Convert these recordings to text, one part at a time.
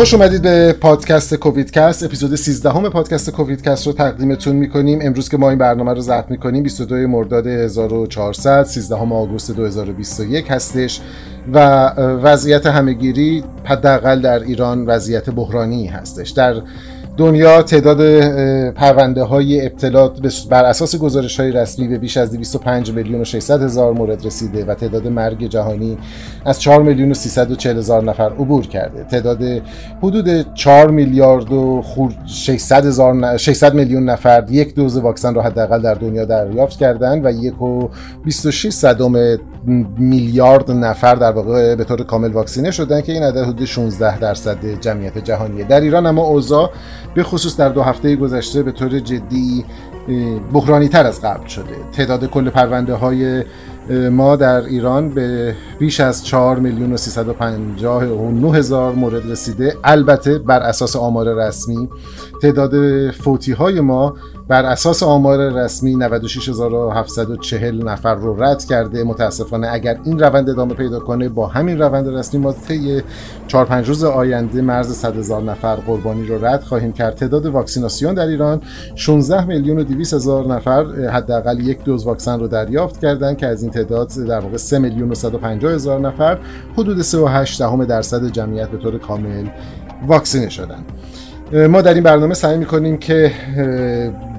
خوش اومدید به پادکست کوویدکست. اپیزود 13 همه پادکست کوویدکست رو تقدیمتون می‌کنیم. امروز که ما این برنامه رو ضبط می‌کنیم 22 مرداد 1400 13 آگوست 2021 هستش و وضعیت همهگیری حداقل در ایران وضعیت بحرانی هستش. در دنیا تعداد پرونده های ابتلا بر اساس گزارش های رسمی به بیش از 205 میلیون و 600 هزار مورد رسیده و تعداد مرگ جهانی از 4 میلیون و 340 هزار نفر عبور کرده. تعداد حدود 4 میلیارد و 600 هزار 600 میلیون نفر یک دوز واکسن را حداقل در دنیا دریافت کردند و یک و 26 صدم میلیارد نفر در واقع به طور کامل واکسینه شدن که این عدد حدود 16 درصد جمعیت جهانیه در ایران اما اوضاع به خصوص در دو هفته گذشته به طور جدی بحرانی تر از قبل شده. تعداد کل پرونده های ما در ایران به بیش از 4 میلیون و 359 هزار مورد رسیده. البته بر اساس آمار رسمی تعداد فوتی های ما بر اساس آمار رسمی 96740 نفر رو رد کرده. متاسفانه اگر این روند ادامه پیدا کنه با همین روند رسمی ما طی 4 5 روز آینده مرز 100 هزار نفر قربانی رو رد خواهیم کرد. تعداد واکسیناسیون در ایران 16 میلیون و 200 هزار نفر حداقل یک دوز واکسن رو دریافت کردند که از این تعداد در واقع 3 میلیون و 150 هزار نفر حدود 3.8 درصد جمعیت به طور کامل واکسینه شدند ما در این برنامه سعی می‌کنیم که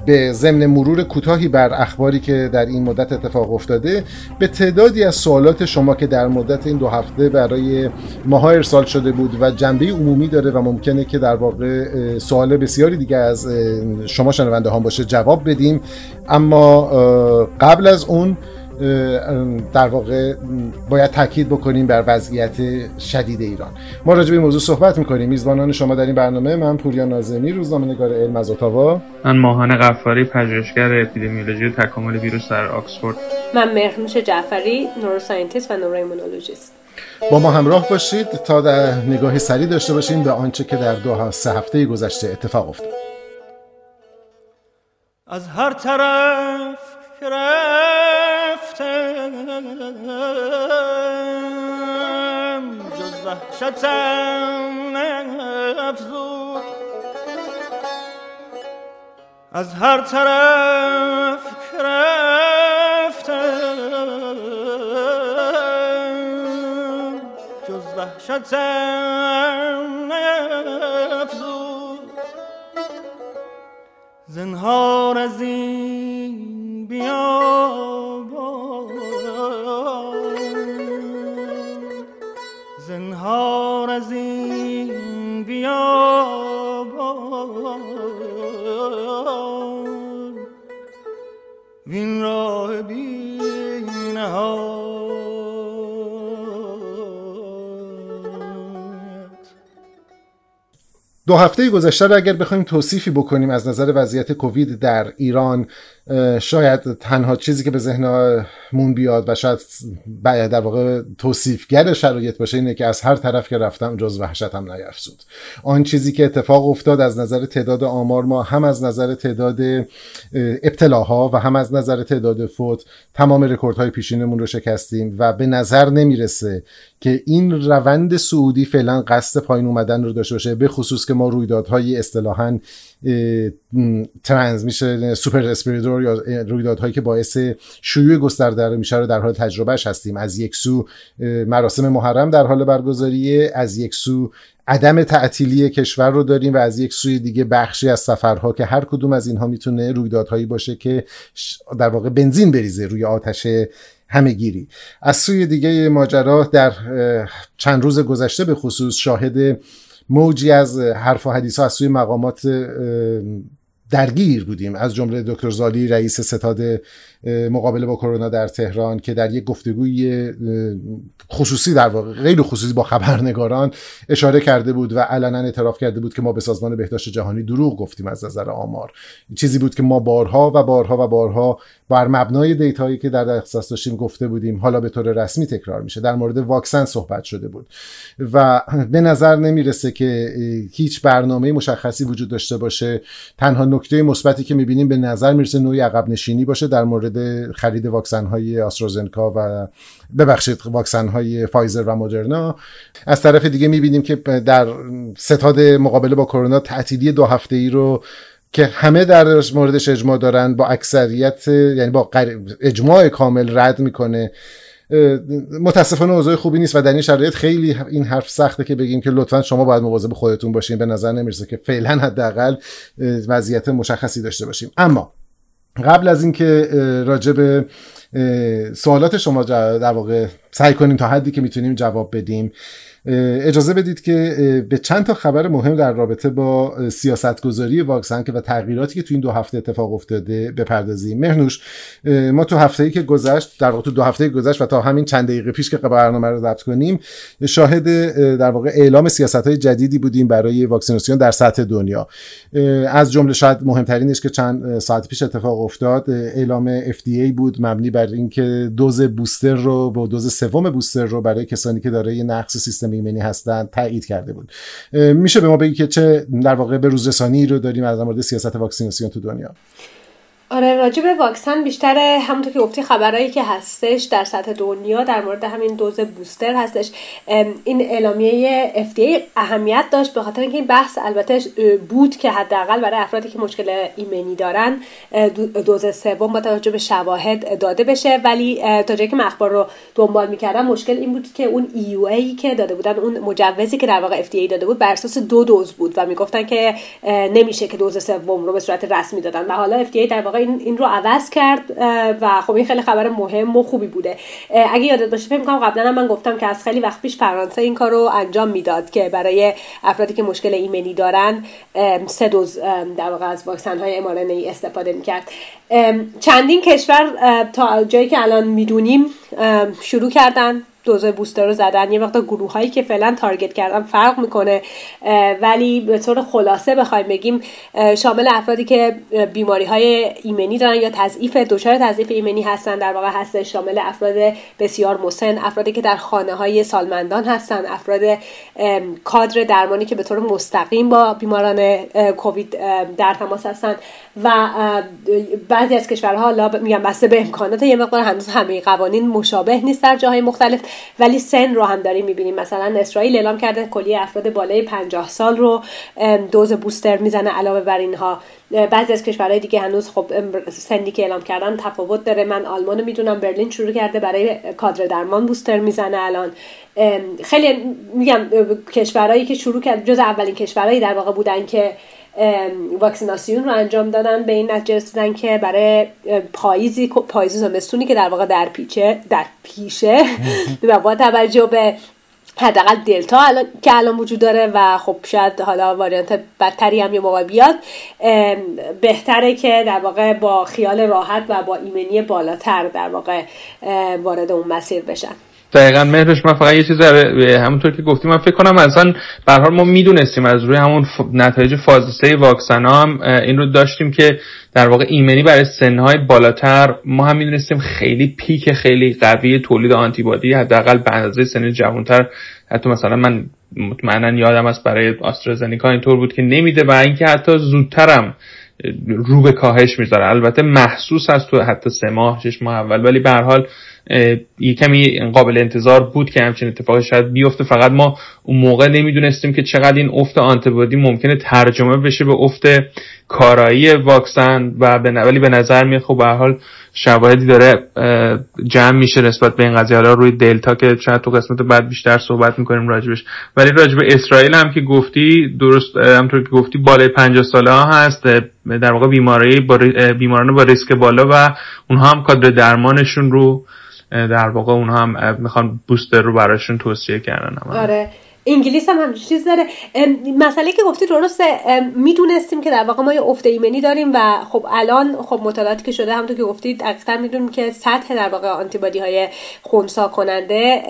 به ضمن مرور کوتاهی بر اخباری که در این مدت اتفاق افتاده به تعدادی از سوالات شما که در مدت این دو هفته برای ماها ارسال شده بود و جنبه عمومی داره و ممکنه که در واقع سوال بسیاری دیگه از شما شنونده ها باشه جواب بدیم. اما قبل از اون در واقع باید تاکید بکنیم بر وضعیت شدید ایران. ما راجع به این موضوع صحبت می‌کنیم. میزبانان شما در این برنامه من پوریا نازمی روزنامه نگار علم از اتاوا. من ماهان قفاری پژوهشگر اپیدمیولوژی و تکامل ویروس در آکسفورد. من مهرنوش جعفری نوروساینتیست و نوروایمونولوژیست با ما همراه باشید تا در نگاهی سریع داشته باشیم به آنچه که در دو سه هفته گذشته اتفاق افتاد. از هر طرف رفتم جز وحشتم افزود از هر طرف رفتم جز وحشتم افزود زنهار از این دو هفته گذشته اگر بخوایم توصیفی بکنیم از نظر وضعیت کووید در ایران شاید تنها چیزی که به ذهنمون بیاد و شاید در واقع توصیفگر شرایط باشه اینه که از هر طرف که رفتم جز وحشتم نیفزود آن چیزی که اتفاق افتاد از نظر تعداد آمار ما هم از نظر تعداد ابتلاها و هم از نظر تعداد فوت تمام رکوردهای پیشینمون رو شکستیم و به نظر نمی‌رسه که این روند سعودی فعلا قصد پایین اومدن رو داشته باشه به خصوص که ما رویدادهای اصطلاحا ترنز میشه سوپر اسپریدور یا رویدادهایی که باعث شیوع گسترده میشه رو در حال تجربهش هستیم. از یک سو مراسم محرم در حال برگزاری از یک سو عدم تعطیلی کشور رو داریم و از یک سوی دیگه بخشی از سفرها که هر کدوم از اینها می‌تونه رویدادهایی باشه که در واقع بنزین بریزه روی آتش همهگیری. از سوی دیگه ماجرا در چند روز گذشته به خصوص شاهد موجی از حرف و حدیث ها از سوی مقامات درگیر بودیم. از جمله دکتر زالی رئیس ستاد مقابله با کرونا در تهران که در یک گفتگوی خصوصی در واقع غیر خصوصی با خبرنگاران اشاره کرده بود و علنا اعتراف کرده بود که ما به سازمان بهداشت جهانی دروغ گفتیم از نظر آمار. چیزی بود که ما بارها و بارها و بارها بر مبنای دیتایی که در اختصاص داشتیم گفته بودیم حالا به طور رسمی تکرار میشه. در مورد واکسن صحبت شده بود. و به نظر نمی‌رسه که هیچ برنامه مشخصی وجود داشته باشه. تنها نکته مثبتی که می‌بینیم به نظر می‌رسه نوعی عقب نشینی باشه در مورد مورد خرید واکسن های آسترازنکا و ببخشید واکسن های فایزر و مدرنا. از طرف دیگه می‌بینیم که در ستاد مقابله با کرونا تعطیلی دو هفته ای رو که همه در موردش اجماع دارن با اکثریت یعنی با اجماع کامل رد می‌کنه. متاسفانه اوضاع خوبی نیست و در این شرایط خیلی این حرف سخته که بگیم که لطفا شما باید مواظب خودتون باشین. به نظر نمی‌رسه که فعلا حداقل وضعیت مشخصی داشته باشیم. اما قبل از اینکه راجع به سوالات شما در واقع سعی کنیم تا حدی که می‌تونیم جواب بدیم اجازه بدید که به چند تا خبر مهم در رابطه با سیاستگذاری واکسن که و تغییراتی که تو این دو هفته اتفاق افتاده بپردازیم. مهنوش ما تو هفته ای که گذشت در واقع تو دو هفته گذشت و تا همین چند دقیقه پیش که برنامه رو ضبط کنیم شاهد در واقع اعلام سیاست های جدیدی بودیم برای واکسیناسیون در سطح دنیا. از جمله شاید مهمترینش که چند ساعت پیش اتفاق افتاد اعلام FDA بود مبنی بر اینکه دوز بوستر رو با دوز سوم بوستر رو برای کسانی که دارای نقص سیستم ایمنی هستند تایید کرده بود. میشه به ما بگی که چه در واقع به روزرسانی رو داریم از مورد سیاست واکسیناسیون تو دنیا؟ آره راجع به واکسن بیشتر همونطور که گفتی خبرهایی که هستش در سطح دنیا در مورد همین دوز بوستر هستش. این اعلامیه FDA اهمیت داشت به خاطر اینکه این بحث البته بود که حداقل برای افرادی که مشکل ایمنی دارن دوز سوم با توجه به شواهد داده بشه. ولی تا جایی که من اخبار رو دنبال می‌کردم مشکل این بود که اون EUA که داده بودن اون مجوزی که در واقع FDA داده بود بر اساس دو دوز بود و می‌گفتن که نمیشه که دوز سوم رو به صورت رسمی دادن. و حالا FDA در واقع این, این رو عوض کرد و خب این خیلی خبر مهم و خوبی بوده. اگه یادت باشه فکر کنم قبلا من گفتم که از خیلی وقت پیش فرانسه این کار رو انجام می‌داد که برای افرادی که مشکل ایمنی دارن سه دوز در واقع از واکسن های ای استفاده می‌کرد. چندین کشور تا جایی که الان می‌دونیم شروع کردن. دوز بوستر رو زدن یه مقدار گروه هایی که فعلا تارگت کردن فرق می‌کنه ولی به طور خلاصه بخوایم بگیم شامل افرادی که بیماری های ایمنی دارن یا تضعیف دچار تضعیف ایمنی هستن در واقع هست. شامل افراد بسیار مسن افرادی که در خانه های سالمندان هستن افراد کادر درمانی که به طور مستقیم با بیماران کووید در تماس هستن. و بعضی از کشورها حالا میگم بسته به امکانات یه مقدار هنوز همه قوانین مشابه نیست در جاهای مختلف ولی سن رو هم داریم می‌بینیم. مثلا اسرائیل اعلام کرده کلی افراد بالای 50 سال رو دوز بوستر می‌زنه علاوه بر اینها. بعضی از کشورهای دیگه هنوز خب سنی که اعلام کردن تفاوت داره. من آلمان می‌دونم برلین شروع کرده برای کادر درمان بوستر می‌زنه الان. خیلی میگم کشورهایی که شروع کرد جز اولین کشورهایی در واقع بودن که واکسیناسیون رو انجام دادن. به این نتیجه رسیدن که برای پاییزی پاییز زمستونی که در واقع در پیچه در پیشه. و با توجه به حداقل دلتا الان که الان وجود داره و خب شاید حالا واریانت بدتری هم یه موقع بیاد بهتره که در واقع با خیال راحت و با ایمنی بالاتر در واقع وارد اون مسیر بشن. دقیقا مهرش من فقط یه چیز همونطور که گفتیم من فکر کنم اصلا به ما می‌دونستیم از روی همون نتایج فاز 3 واکسن هم این رو داشتیم که در واقع ایمنی برای سنهای بالاتر ما هم می‌دونستیم خیلی پیک خیلی قوی تولید آنتیبادی حداقل به اندازه سن جوانتر. حتی مثلا من مطمئنا یادم است برای آسترازنیکا اینطور بود که نمیده و اینکه حتی زودترم رو به کاهش می‌ذاره. البته محسوس هست تو حتی سه ماه شش ماه اول ولی به حال یه کمی قابل انتظار بود که همچین اتفاقی شاید بیفته. فقط ما اون موقع نمی‌دونستیم که چقدر این افت آنتیبادی ممکنه ترجمه بشه به افت کارایی واکسن و به ولی به نظر میاد خب به حال شواهدی داره جمع میشه نسبت به این قضیه. حالا روی دلتا که شاید تو قسمت بعد بیشتر صحبت می‌کنیم راجبش. ولی راجب اسرائیل هم که گفتی درست همطور که گفتی بالای 50 ساله ها هست در واقع بیماری با بیماران با ریسک بالا و اونها هم کادر درمانشون رو در واقع اونها هم می‌خوان booster رو براشون توصیه کردن. آره. انگلیس هم همچین چیز داره مسئله که گفتی درسته. می‌دونستیم که در واقع ما یه افت ایمنی داریم و خب الان خب مطالعاتی که شده همونطور که گفتید دقیقا می‌دونیم که سطح در واقع آنتیبادی های خونسا کننده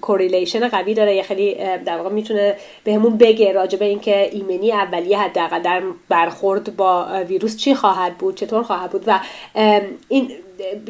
correlation قوی داره. یه خیلی در واقع می‌تونه بهمون بگه راجع به اینکه ایمنی اولیه حداقل در برخورد با ویروس چی خواهد بود چطور خواهد بود و این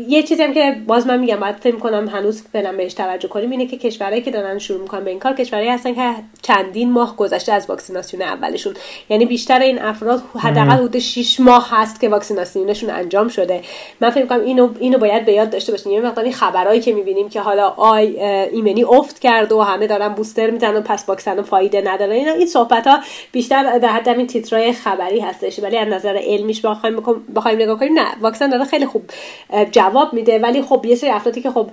یه چیزی هم که باز من میگم باید فکر کنم هنوز فعلا بهش توجه کنیم اینه که کشورهایی که دارن شروع می‌کنن به این کار کشورهایی هستن که چندین ماه گذشته از واکسیناسیون اولشون. یعنی بیشتر این افراد حداقل حدود 6 ماه هست که واکسیناسیونشون انجام شده. من فکر می‌کنم اینو اینو باید به یاد داشته باشیم. یه مقداری خبرایی که می‌بینیم که حالا آی ایمنی افت کرد و همه دارن بوستر می‌زنن پس واکسن فایده نداره. اینا این صحبت ها بیشتر در حد این تیترای خبری هستش. ولی از نظر علمیش بخوایم بخوایم نگاه کنیم. نه واکسن داره خیلی خوب جواب میده ولی خب یه سری افرادی که خب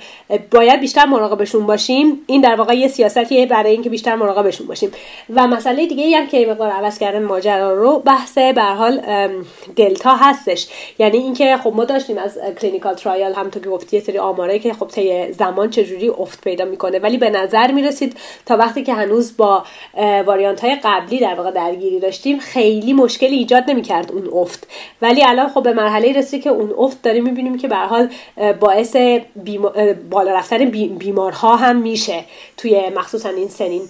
باید بیشتر مراقبشون باشیم این در واقع یه سیاستیه برای اینکه بیشتر مراقبشون باشیم. و مسئله دیگه ای هم که مقدار عوض کردن ماجرا رو بحث به حال دلتا هستش. یعنی اینکه خب ما داشتیم از clinical trial هم تو گفتی یه سری آماره که خب طی زمان چجوری افت پیدا می‌کنه. ولی به نظر می‌رسید تا وقتی که هنوز با واریانت های قبلی در واقع درگیری داشتیم خیلی مشکلی ایجاد نمی‌کرد اون افت. ولی الان خب به مرحله رسید که اون افت داریم می‌بینیم که به حال باعث بالا رفتن بیمارها هم میشه توی مخصوصا این سنین.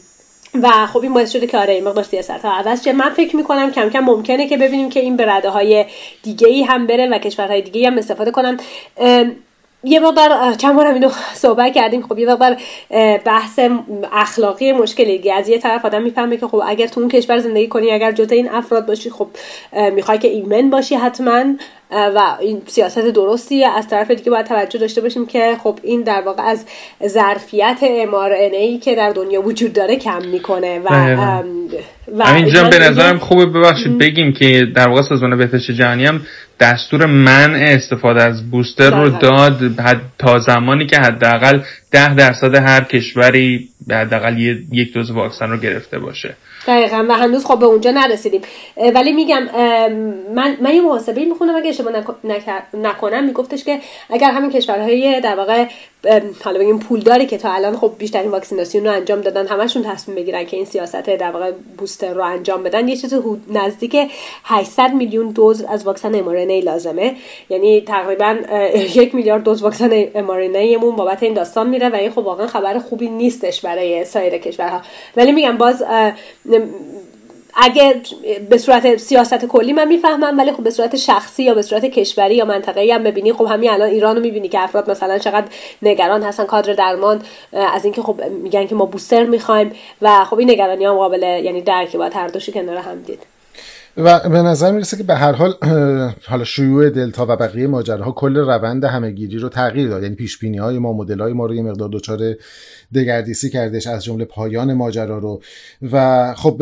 و خب این باعث شده که آره این مقدار سیاست ها عوض شه. من فکر می‌کنم کم کم ممکنه که ببینیم که این به رده های دیگه ای هم بره و کشورهای دیگه هم استفاده کنن. یه مقدار چند بار اینو صحبت کردیم. خب یه مقدار بحث اخلاقی مشکلی دیگه. از یه طرف آدم می‌فهمه که خب اگر تو اون کشور زندگی کنی اگر جزء این افراد باشی خب می‌خوای که ایمن باشی حتما. و این سیاست درستیه از طرف دیگه باید توجه داشته باشیم که خب این در واقع از ظرفیت ای که در دنیا وجود داره کم می‌کنه و و اینجا به نظرم خوبه ببخشید بگیم که در واقع سازمان بهداشت جهانی هم دستور منع استفاده از بوستر رو داد تا زمانی که حداقل ده درصد هر کشوری حداقل یک دوز واکسن رو گرفته باشه. دقیقا و هنوز خب به اونجا نرسیدیم. ولی میگم من من یه محاسبه می‌خونم. اگه اشتباه نکنم میگفتش که اگر همین کشورهای در واقع حالا بگیم پولداری که تا الان خب بیشترین واکسیناسیون رو انجام دادن همشون تصمیم بگیرن که این سیاست در واقع بوستر رو انجام بدن. یه چیز نزدیک 800 میلیون دوز از واکسن ای لازمه. یعنی تقریبا یک میلیارد دوز واکسن مون بابت این داستان میره و این خب واقعا خبر خوبی نیستش برای سایر کشورها. ولی میگم باز اگه به صورت سیاست کلی من می‌فهمم ولی خب به صورت شخصی یا به صورت کشوری یا منطقه‌ای هم ببینی خب همین الان ایران رو می‌بینی که افراد مثلا چقدر نگران هستن کادر درمان از اینکه خب میگن که ما بوستر می‌خوایم و خب این نگرانی هم قابل یعنی درکی باید هر کنار هم دید. و به نظر می‌رسه که به هر حال حالا شیوع دلتا و بقیه ماجراها کل روند همهگیری رو تغییر داد. یعنی پیش بینی های ما مدل های ما رو یه مقدار دچار دگردیسی کردش از جمله پایان ماجرا رو. و خب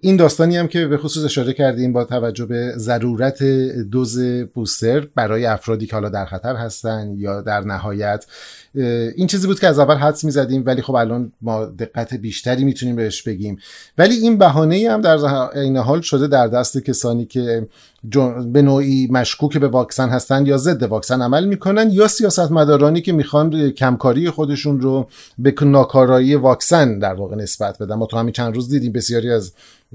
این داستانی هم که به خصوص اشاره کردیم با توجه به ضرورت دوز بوستر برای افرادی که حالا در خطر هستن یا در نهایت این چیزی بود که از اول حدس می‌زدیم ولی خب الان ما دقت بیشتری می‌تونیم بهش بگیم. ولی این بهانه هم در این حال شده در دست کسانی که به نوعی مشکوک به واکسن هستند یا ضد واکسن عمل می‌کنن یا سیاستمدارانی که می‌خوان کمکاری خودشون رو به ناکارایی واکسن در واقع نسبت بدن. ما تو همین چند روز دیدیم بسیاری از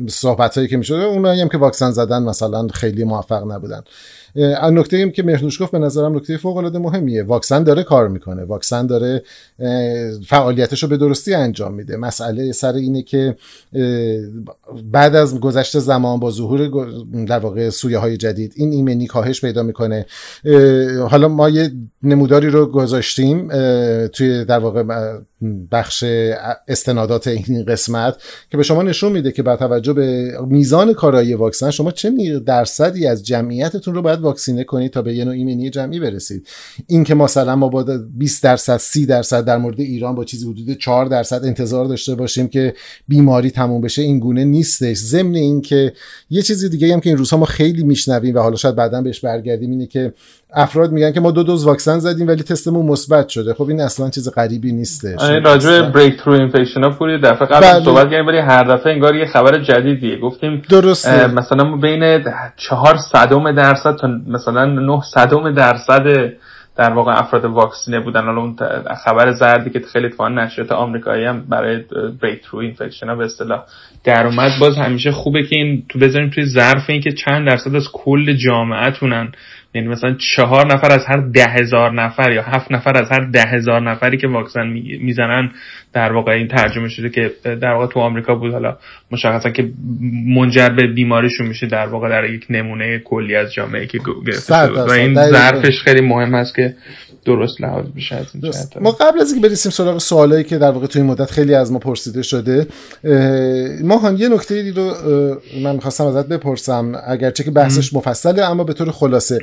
صحبت هایی که می‌شده اونایی هم که واکسن زدن مثلا خیلی موفق نبودن. نکته ایم که مهنوش گفت به نظرم نکته فوق العاده مهمیه. واکسن داره کار می‌کنه. واکسن داره فعالیتش رو به درستی انجام میده. مسئله سر اینه که بعد از گذشته زمان با ظهور در واقع سویه های جدید این ایمنی کاهش پیدا می‌کنه. حالا ما یه نموداری رو گذاشتیم توی در واقع بخش استنادات این قسمت که به شما نشون میده که با توجه به میزان کارایی واکسن شما چه درصدی از جمعیتتون رو باید واکسینه کنید تا به یه نوع ایمنی جمعی برسید؟ این که مثلا ما با 20 درصد 30 درصد در مورد ایران با چیزی حدود 4 درصد انتظار داشته باشیم که بیماری تموم بشه این گونه نیستش. ضمن اینکه یه چیزی دیگه هم که این روزها ما خیلی میشنویم و حالا شاید بعدا بهش برگردیم اینه که افراد میگن که ما دو دوز واکسن زدیم ولی تستمون مثبت شده. خب این اصلا چیز غریبی نیستش. آره، راجع به بریک through infection ها پوری دفعه قبل بله. صحبت کردیم ولی هر دفعه انگار یه خبر جدیدیه. گفتیم درسته. مثلا ما بین 4 صدم درصد تا مثلا 9 صدم درصد در واقع افراد واکسینه بودن. حالا اون خبر زردی که خیلی تو اون نشریات آمریکایی هم برای breakthrough infection ها به اصطلاح در اومد. باز همیشه خوبه که اینو بذاریم توی ظرف این که چند درصد از کل جامعتونن یعنی مثلا چهار نفر از هر ده هزار نفر یا هفت نفر از هر ده هزار نفری که واکسن می‌زنن در واقع این ترجمه شده که در واقع تو آمریکا بود. حالا مشخصا که منجر به بیماریشون میشه در واقع در یک نمونه کلی از جامعه که گرفته و این ظرفش خیلی مهم است که درست لحاظ بشه ما قبل از اینکه برسیم سراغ سوالایی که در واقع توی این مدت خیلی از ما پرسیده شده ماهان یه نکته رو من می‌خواستم ازت بپرسم اگرچه که بحثش مفصله اما به طور خلاصه.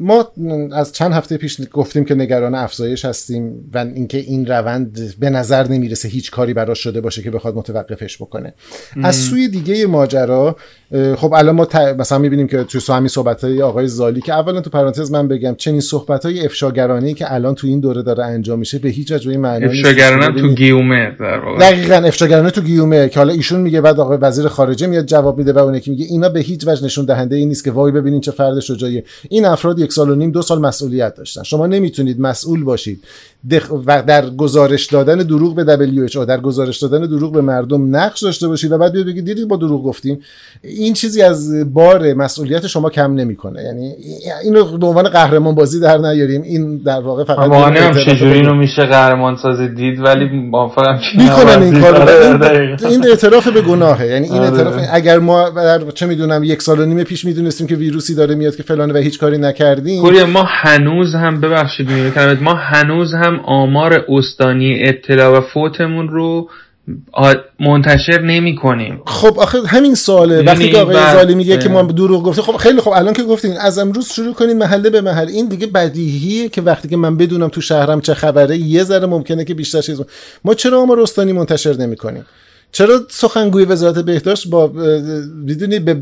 ما از چند هفته پیش گفتیم که نگران افزایش هستیم و اینکه این روند به نظر نمی‌رسه هیچ کاری براش شده باشه که بخواد متوقفش بکنه. از سوی دیگه ماجرا خب الان ما مثلا می‌بینیم که تو همین صحبت های آقای زالی که اولا تو پرانتز من بگم چنین صحبت های افشاگرانی که الان تو این دوره داره انجام میشه به هیچ وجه معنی افشاگرانه تو گیومه در واقع. دقیقاً افشاگرانه تو گیومه که حالا ایشون میگه بعد آقای وزیر خارجه میاد جواب میده و اون یکی میگه اینا به هیچ وجه نشون دهنده این نیست که وای ببینین چه فرد شجاعی این افراد یک سال و نیم دو سال مسئولیت داشتن. شما نمی‌تونید مسئول باشید. و در گزارش دادن دروغ به WHO در گزارش دادن دروغ به مردم نقش داشته باشید و بعد بیاد بگید دیدید با دروغ گفتیم. این چیزی از بار مسئولیت شما کم نمی‌کنه. یعنی اینو به عنوان قهرمان بازی در نیاریم. این در واقع فقط هم چجوری اینو میشه قهرمان سازی دید ولی موافقم می‌کنن این کارو. این اعتراف به گناهه. یعنی این آره. اعتراف اگر ما در چه می‌دونم یک سال و نیم پیش می‌دونستیم که ویروسی داره میاد که فلانه و هیچ کاری نکردیم. ما هنوز هم ببخشید ما هنوز هم آمار استانی اطلاع و فوتمون رو منتشر نمی کنیم خب آخه همین ساله یعنی وقتی که آقای زالی میگه که ما دروغ گفته خب خیلی خب الان که گفتین از امروز شروع کنین محله به محل این دیگه بدیهیه که وقتی که من بدونم تو شهرم چه خبره یه ذره ممکنه که بیشتر چیز ما چرا آمار استانی منتشر نمی کنیم چرا سخنگوی وزارت بهداشت با می‌دونی به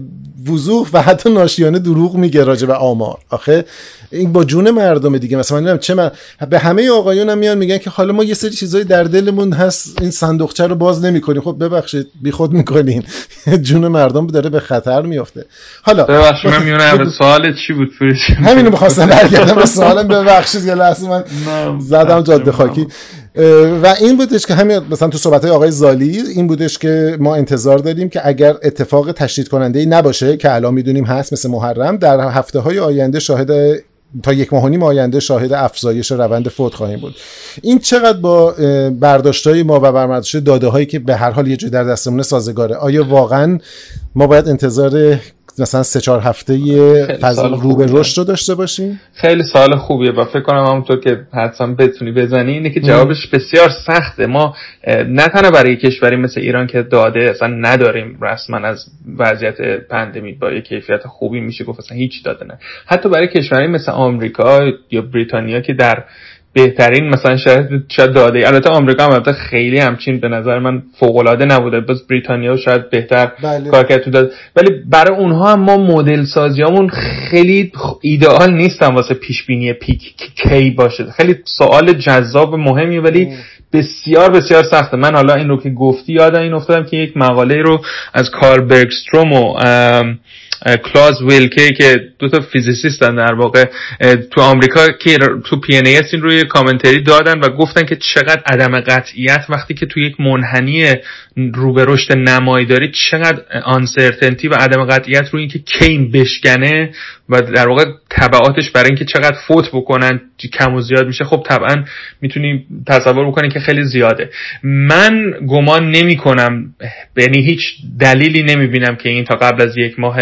وضوح و حتی ناشیانه دروغ میگه راجع به آمار. آخه این با جون مردم دیگه. مثلا من چه من به همه آقایون هم میان میگن که حالا ما یه سری چیزای در دلمون هست این صندوقچه رو باز نمی‌کنیم. خب ببخشید بیخود می‌کنین. جون مردم داره به خطر میفته حالا ببخشید من میونه سوال چی بود همینو می‌خواستم برگردم به سوالم. ببخشید یه لحظه من زدم جاده خاکی. و این بودش که همین مثلا تو صحبت آقای زالی این بودش که ما انتظار داریم که اگر اتفاق تشدید کننده ای نباشه که الان می‌دونیم هست مثل محرم در هفته های آینده شاهد تا یک ماه نیم آینده شاهد افزایش روند فوت خواهیم بود. این چقدر با برداشتهای ما و برمرداشت داده هایی که به هر حال یه جای در دستمون سازگاره آیا واقعا ما باید انتظار مثلا سه چهار هفته فضل رو به رشد رو داشته باشیم خیلی سال خوبیه. و فکر کنم همونطور که حتما بتونی بزنی اینه که جوابش بسیار سخته. ما نه تنها برای کشوری مثل ایران که داده اصلا نداریم رسما از وضعیت پندمی با یک کیفیت خوبی میشه گفت اصلا هیچ داده نه. حتی برای کشوری مثل آمریکا یا بریتانیا که در بهترین مثلا شاید شاید داده. البته آمریکا هم البته خیلی همچین به نظر من فوق العاده نبوده. بس بریتانیا شاید بهتر بله. کار کرد داد. ولی برای اونها هم ما مدل سازیامون خیلی ایدئال نیستن واسه پیش بینی پیک کی باشه. خیلی سوال جذاب مهمی ولی بسیار بسیار سخته. من حالا این رو که گفتی یادم این افتادم که یک مقاله رو از کار برگستروم و کلاز ویلکه که دو تا physicist ن در واقع تو آمریکا که تو PNAS این روی commentary دادن و گفتن که چقدر عدم قطعیت وقتی که تو یک منحنی رو به رشد نمایی چقدر uncertainty و عدم قطعیت روی اینکه کی این بشکنه و در واقع تبعاتش برای اینکه چقدر فوت بکنن کم و زیاد میشه خب طبعا می‌تونیم تصور بکنیم که خیلی زیاده. من گمان نمی کنم یعنی هیچ دلیلی نمی بینم که این تا قبل از یک ماه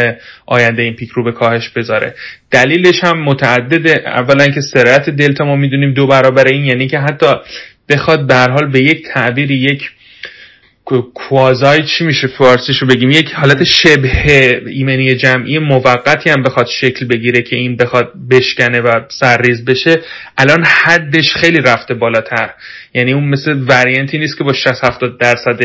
آینده این پیک رو به کاهش بذاره. دلیلش هم متعدد اولا اینکه سرعت دلتا ما می‌دونیم دو برابر این یعنی که حتی بخواد به حال به یک تعبیر یک کوازای چی میشه فارسیشو بگیم؟ یک حالت شبه ایمنی جمعی موقتی هم بخواد شکل بگیره که این بخواد بشکنه و سرریز بشه. الان حدش خیلی رفته بالاتر. یعنی اون مثل وریانتی نیست که با 60 70 درصد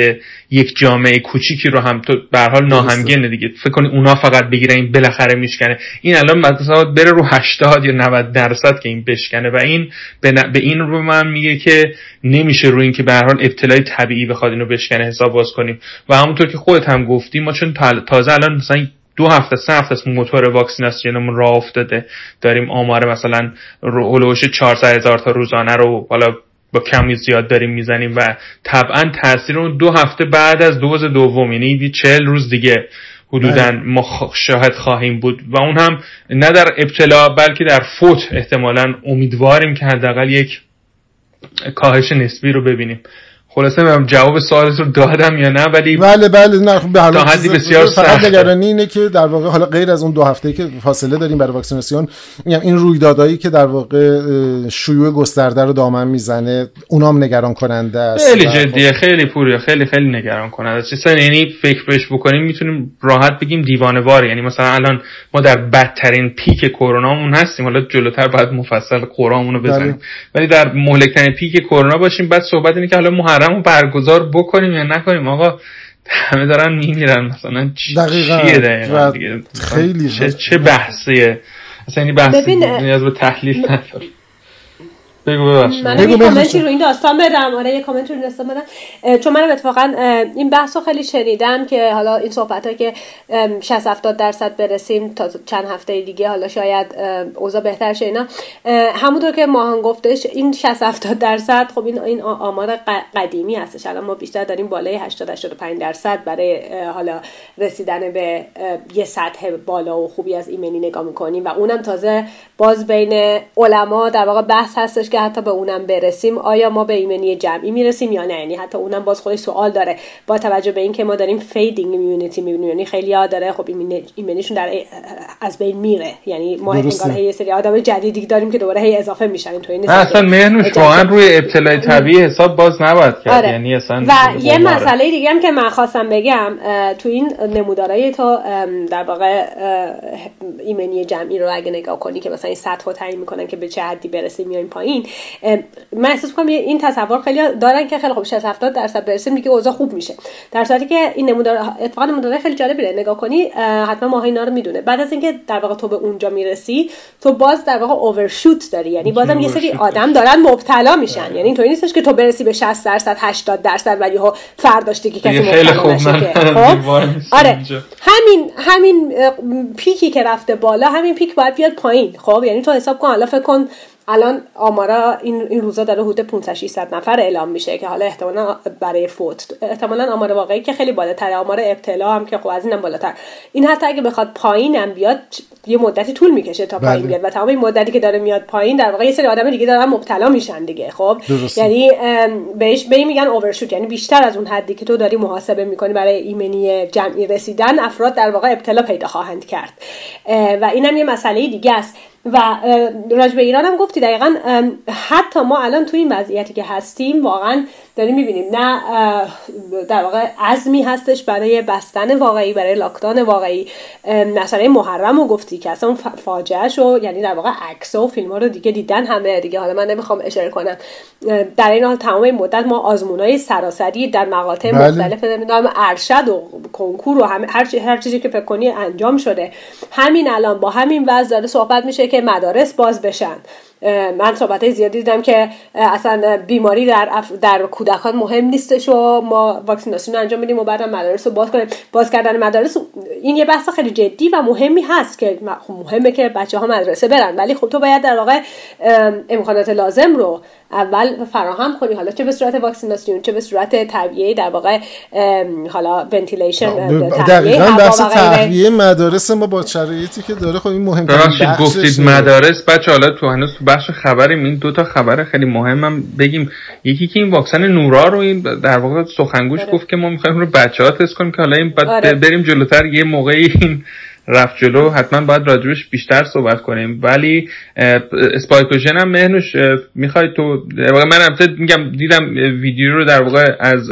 یک جامعه کوچیکی رو هم تو به حال ناهمگنه دیگه. فکر کنی اونا فقط بگیره این بالاخره میشکنه. این الان مثلا بره رو 80 یا 90 درصد که این بشکنه و این به, به این رو من میگه که نمیشه رو این که به حال ابتلای طبیعی بخواد اینو بشکنه حساب باز کنیم. و همونطور که خودت هم گفتی ما چون تازه الان مثلا دو هفته سه هفته از موتور واکسیناسیونمون راه افتاده. داریم آمار مثلا هلوش 400 هزار تا روزانه رو حالا با کمی زیاد داریم می‌زنیم و طبعا تاثیر اون دو هفته بعد از دوز دوم یعنی چهل روز دیگه حدودا بله. ما شاهد خواهیم بود و اون هم نه در ابتلا بلکه در فوت احتمالا امیدواریم که حداقل یک کاهش نسبی رو ببینیم خلاصه من جواب سوالت رو دادم یا نه ولی بله بله نه خب به تا حدی بسیار سخت نگرانی اینه که در واقع حالا غیر از اون دو هفته که فاصله داریم برای واکسیناسیون میگم این رویدادهایی که در واقع شیوع گسترده رو دامن می‌زنه اونام نگران کننده است خیلی جدیه خب... خیلی پوریه خیلی خیلی نگران کننده است یعنی فکر بهش بکنیم می‌تونیم راحت بگیم دیوانه وار یعنی مثلا الان ما در بدترین پیک کرونامون هستیم. حالا جلوتر بعد مفصل قرامون رو بزنیم. بله. ولی در مهلکترین پیک کرونا باشیم. بعد صحبت اینه که حالا محرم برگزار بکنیم یا نکنیم آقا همه دارن میمیرن مثلا دقیقا. چیه دقیقا؟ خیلی چه, چه بحثیه؟ اصلا این بحثی نیاز به تحلیل نداره بگو من یه کامنتی رو این داستان بدم آره یه کامنت رو داستان بدم چون من اتفاقا این بحث رو خیلی شنیدم که حالا این صحبت ها که 60 70 درصد برسیم تا چند هفته دیگه حالا شاید اوضاع بهتر شه اینا. همونطور که ماهان گفتش این 60 70 درصد خب این این آمار قدیمی هستش. الان ما بیشتر داریم بالای 80 85 درصد برای حالا رسیدن به یه سطح بالا و خوبی از ایمنی نگاه می‌کنیم. و اونم تازه باز بین علما در واقع بحث هستش که حتی به اونم برسیم آیا ما به ایمنی جمعی می‌رسیم یا نه؟ یعنی حتی اونم باز خودش سوال داره. با توجه به اینکه ما داریم fading immunity می‌بینیم یعنی خیلی ها داره خب ایمنیشون در از بین میره. یعنی ما انگار یه سری آدم جدیدی داریم که دوباره هی اضافه میشن. این اصلا مهنوش واقعا روی ابتلای طبیعی حساب باز نباید کرد. آره. یعنی اصلا و یه مسئله دیگه هم که من خواستم بگم تو این نمودارای تو در واقع ایمنی جمعی رو اگه نگاه کنی که مثلا این سطح رو تعیین می‌کنن که به چه حدی برسیم یا این من احساس کنم این تصور خیلی دارن که خیلی خوب 60 70 درصد برسیم دیگه اوضاع خوب میشه. در صورتی که این نمودار اتفاقا نمودار خیلی جالبه نگاه کنی حتما ماها اینا رو می‌دونه. بعد از اینکه در واقع تو به اونجا می‌رسی تو باز در واقع اوورشوت داری. یعنی بازم یه سری آدم دارن مبتلا میشن. یعنی اینطوری نیستش که تو برسی به 60 درصد 80 درصد ولی ها فرداش دیگه کسی مبتلا نشه خب؟ آره. همین همین پیکی که رفته بالا همین پیک باید بیاد پایین. خب؟ یعنی تو حساب کن حالا فکر کن الان آمارا این این روزا داره حدود 500 600 نفر اعلام میشه که حالا احتمالا برای فوت. احتمالا آمار واقعی که خیلی بالاتر آمار ابتلا هم که خب از اینم بالاتر. این حتی اگه بخواد پایینم بیاد یه مدتی طول می‌کشه تا پایین بله. بیاد و تمام این مدتی که داره میاد پایین در واقع یه سری آدم دیگه دارن مبتلا میشن دیگه خب؟ یعنی بهش به میگن اوورشوت یعنی بیشتر از اون حدی که تو داری محاسبه می‌کنی برای ایمنی جمعی رسیدن افراد در واقع ابتلا پیدا خواهند کرد. و اینم یه مسئله دیگه است. و راجب ایران هم گفتی دقیقا حتی ما الان تو این وضعیتی که هستیم واقعا داریم می‌بینیم نه در واقع عزمی هستش برای بستن واقعی برای لاکدان واقعی. مسئله محرم رو گفتی که اصلا فاجعه شو یعنی در واقع عکس و فیلم ها رو دیگه دیدن همه. دیگه حالا من نمی‌خوام اشاره کنم. در این حال تمام این مدت ما آزمون های سراسری در مقاطع بله. مختلف نمی‌دونم ارشد و کنکور و همه هر, هر چیزی که فکر کنی انجام شده. همین الان با همین وضع داره صحبت میشه که مدارس باز بشن. من صحبت های زیادی دیدم که اصلا بیماری در, اف... در کودکان مهم نیستش و ما واکسیناسیون انجام بدیم و بعد مدارس رو باز کنیم. باز کردن مدارس این یه بحث خیلی جدی و مهمی هست که خب مهمه که بچه ها مدرسه برن ولی خب تو باید در واقع امکانات لازم رو اول فراهم کنی. حالا چه به صورت واکسیناسیون چه به صورت طبیعی در واقع حالا ventilation دقیقاً بحث تهویه مدارس ما با شرایطی که داره خب این مهم گفتید مدارس. بچه حالا تو هنوز تو بخش خبریم این دو تا خبر خیلی مهمم بگیم یکی که این واکسن نورا رو این در واقع سخنگوش آره. گفت که ما می‌خوایم رو بچه ها تست کنیم که حالا این بعد آره. بریم جلوتر یه موقعی این رفت جلو حتما باید راجبش بیشتر صحبت کنیم ولی اسپایکوژن هم مهنوش می‌خوای تو من البته میگم دیدم ویدیو رو در واقع از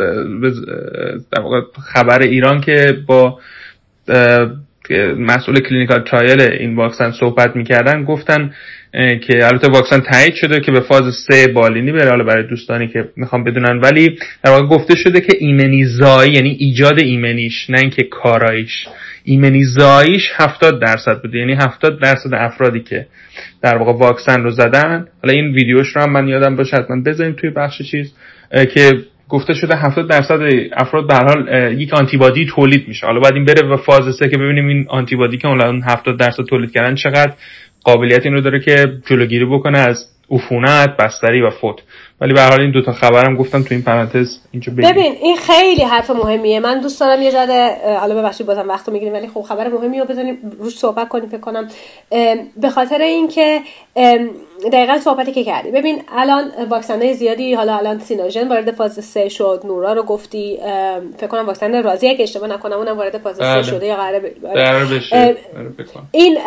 در واقع خبر ایران که با مسئول clinical trial این واکسن صحبت می‌کردن گفتن که البته واکسن تایید شده که به فاز سه بالینی بره حالا برای دوستانی که می‌خوام بدونن. ولی در واقع گفته شده که ایمنی زایی یعنی ایجاد ایمنیش نه اینکه کاراییش. ایمنی زاییش 70 درصد بوده. یعنی 70 درصد افرادی که در واقع واکسن رو زدن. حالا این ویدیوش رو هم من یادم باشه حتما بذاریم توی بخش چیز. که گفته شده 70 درصد افراد به حال یک آنتیبادی تولید میشه. حالا بعد این بره به فاز سه که ببینیم این آنتیبادی که اون 70 درصد تولید کردن چقدر. قابلیت این رو داره که جلوگیری بکنه از عفونت بستری و فوت. ولی به حال این دوتا خبرم گفتم تو این پرانتز اینجا بگیم ببین این خیلی حرف مهمیه. من دوست دارم یه ذره حالا ببخشید بازم وقتو می‌گیریم ولی خب خبر مهمی رو بزنیم روش صحبت کنیم فکر کنم. به خاطر اینکه دقیقا صحبتی که کردی. ببین الان واکسن زیادی حالا الان سینوژن وارد فاز 3 شد. نورا رو گفتی فکر کنم واکسن رازی اگه اشتباه نکنم اونم وارد فاز 3 بله. شده یا قراره بشه. این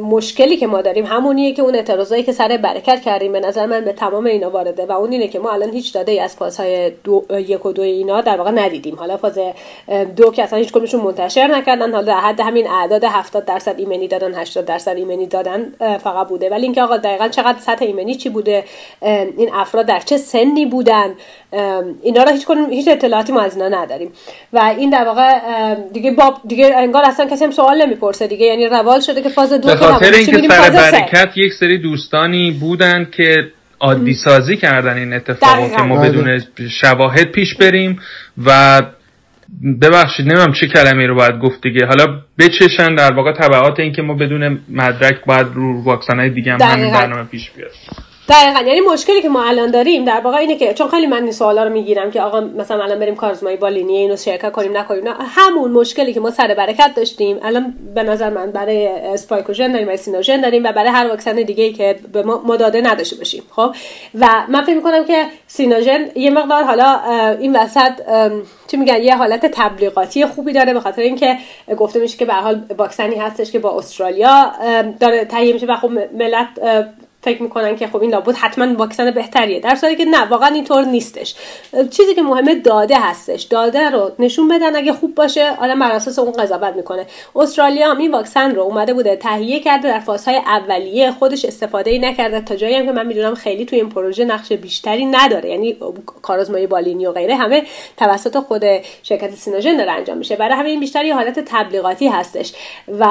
مشکلی که ما داریم همونیه که اون اعتراضایی که سر برکت کردیم به نظر من به تمام اینا وارده و اون اینه که ما الان هیچ داده ای از فازهای دو، یک و دو اینا در واقع ندیدیم. حالا فاز دو که اصلا هیچ کدومشون منتشر نکردن. حالا حد همین اعداد 70 درصد ایمنی دادن 80 درصد ایمنی دادن فقط بوده. ولی اینکه آقا دقیقا چقدر سطح ایمنی چی بوده این افراد در چه سنی بودن. اینا رو هیچ هیچ اطلاعاتی ما از اینا نداریم. و این در واقع دیگه باب دیگه انگار اصلا کسی هم سوال نمی‌پرسه دیگه. یعنی روال شده که فاز دو به خاطر اینکه سر برکت یک سری دوستانی بودن که عادی سازی کردن این اتفاقو که ما بدون شواهد پیش بریم و ببخشید نمیم چه کلمه رو باید گفت دیگه. حالا بچشن در واقع طبعات این که ما بدون مدرک باید رو واکسن های دیگه هم همین برنامه پیش بیاد. دقیقا. یعنی مشکلی که ما الان داریم در واقع اینه که چون خیلی من این سوالا رو می‌گیرم که آقا مثلا الان بریم کارآزمایی بالینیه اینو شرکت کنیم نکنیم نه. همون مشکلی که ما سر برکت داشتیم. الان به نظر من برای اسپایکوژن داریم برای سینوژن داریم و برای هر واکسن دیگه ای که به ما داده نداشته باشیم. خب؟ و من فکر می‌کنم که سینوژن یه مقدار حالا این وسط چی میگن یه حالت تبلیغاتی خوبی داره به خاطر اینکه گفته میشه که به حال واکسنی هستش که با استرالیا داره تهیه میشه و خب ملت فکر می‌کنن که خب این لابد حتما واکسن بهتریه. در صورتی که نه واقعا اینطور نیستش. چیزی که مهمه داده هستش. داده رو نشون بدن اگه خوب باشه آدم بر اساس اون قضاوت می‌کنه. استرالیا هم این واکسن رو اومده بوده تهیه کرده در فازهای اولیه خودش استفاده ای نکرده. تا جایی هم که من می‌دونم خیلی توی این پروژه نقش بیشتری نداره. یعنی کارآزمایی بالینی و غیره همه توسط خود شرکت سینوژن داره انجام میشه. برای همین این بیشتری حالت تبلیغاتی هستش. و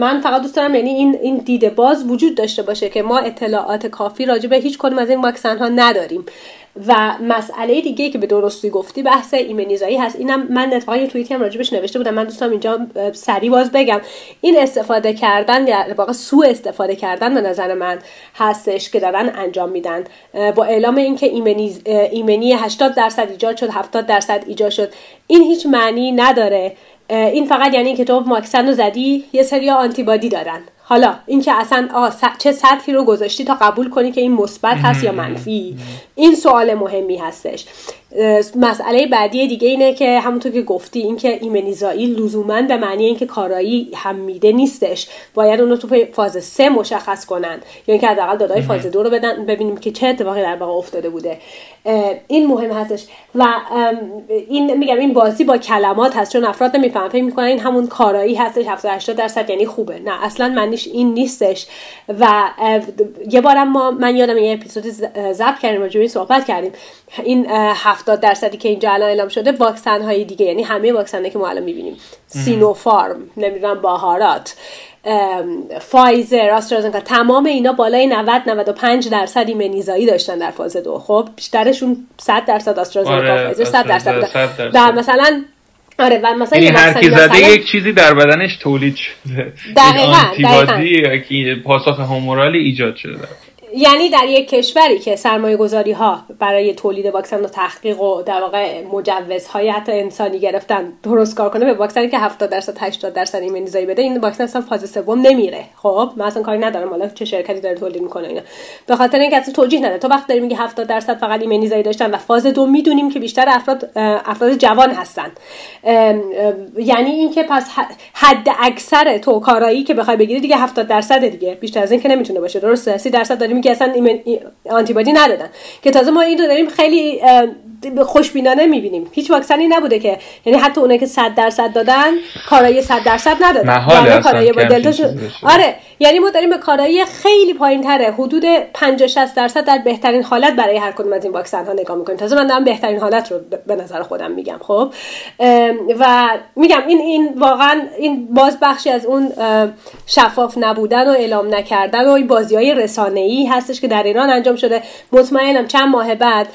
من فقط دوست دارم یعنی این این دیده باز وجود داشته باشه که ما اطلاعات کافی راجع به هیچ کدوم از این واکسن ها نداریم. و مسئله دیگه که به درستی گفتی بحث ایمنیزایی هست. اینم من اتفاقا یه توییتی هم راجبش نوشته بودم. من دوستم اینجا سری باز بگم. این استفاده کردن یا واقع سوء استفاده کردن به نظر من هستش که دارن انجام میدن. با اعلام اینکه ایمنی ایمنی 80 درصد ایجاد شد 70 درصد ایجاد شد. این هیچ معنی نداره این فقط یعنی که تو واکسن رو زدی یه سری آنتیبادی دارن. حالا اینکه اصلا آه چه سطحی رو گذاشتی تا قبول کنی که این مثبت هست یا منفی. این سوال مهمی هستش. مسئله بعدی دیگه اینه که همونطور که گفتی اینکه ایمنیزایی لزوما به معنی اینکه کارایی هم میده نیستش. باید اونو تو فاز سه مشخص کنن. یا اینکه حداقل دادای فاز دو رو بدن ببینیم که چه اتفاقی در واقع افتاده بوده. این مهم هستش. و این میگم این بازی با کلمات هست چون افراد نمی‌فهمن. فکر می‌کنن این همون کارایی هستش 70 80 درصد یعنی خوبه. نه اصلا معنیش این نیستش. و یه بارم ما من یادم یه اپیزود ضبط کردیم راجع صحبت کردیم. این 70 درصدی که اینجا الان اعلام شده واکسن های دیگه. یعنی همه واکسن که ما الان می‌بینیم. سینوفارم نمی‌دونم بهارات فایزر آسترازنکا تمام اینا بالای 90 95 درصد ایمنیزایی داشتن در فاز دو. خب بیشترشون 100 درصد آسترازنکا آره، فایزر 100 درصد در مثلا آره و مثلا یعنی هر کی زده یک چیزی در بدنش تولید شده. دقیقاً دقیقاً. پاسخ هومورالی ایجاد شده. یعنی در یک کشوری که سرمایه گذاری ها برای تولید واکسن و تحقیق و در واقع مجوزهای حتی انسانی گرفتن درست کار کنه به واکسنی که 70 درصد 80 درصد ایمنیزایی بده این واکسن اصلا فاز سوم نمیره. خب من اصلا کاری ندارم حالا چه شرکتی داره تولید می‌کنه اینا. به خاطر اینکه اصلا توجیه نداره. تو وقت داری میگی 70 درصد فقط ایمنیزایی داشتن و فاز دو می‌دونیم که بیشتر افراد افراد جوان هستن. یعنی اینکه پس حد اکثر تو کارایی که بخوای بگیری دیگه 70 درصد دیگه. بیشتر از این که نمی‌تونه باشه. درسته؟ 30 درصد داریم که اصلا آنتیبادی ندادن. که تازه ما این رو داریم خیلی خوشبینانه می‌بینیم هیچ واکسنی نبوده که. یعنی حتی اونایی که 100 درصد دادن کارایی 100 درصد ندادن. یعنی کارایی با دلتا آره. یعنی ما داریم به کارایی خیلی پایین تره حدود 50 60 درصد در بهترین حالت برای هر کدوم از این واکسن ها نگاه می‌کنیم. تازه من دارم بهترین حالت رو به نظر خودم میگم خب؟ و میگم این این واقعا این باز بخشی از اون شفاف نبودن و اعلام نکردن و این بازی های رسانه ای هستش که در ایران انجام شده. مطمئنم چند ماه بعد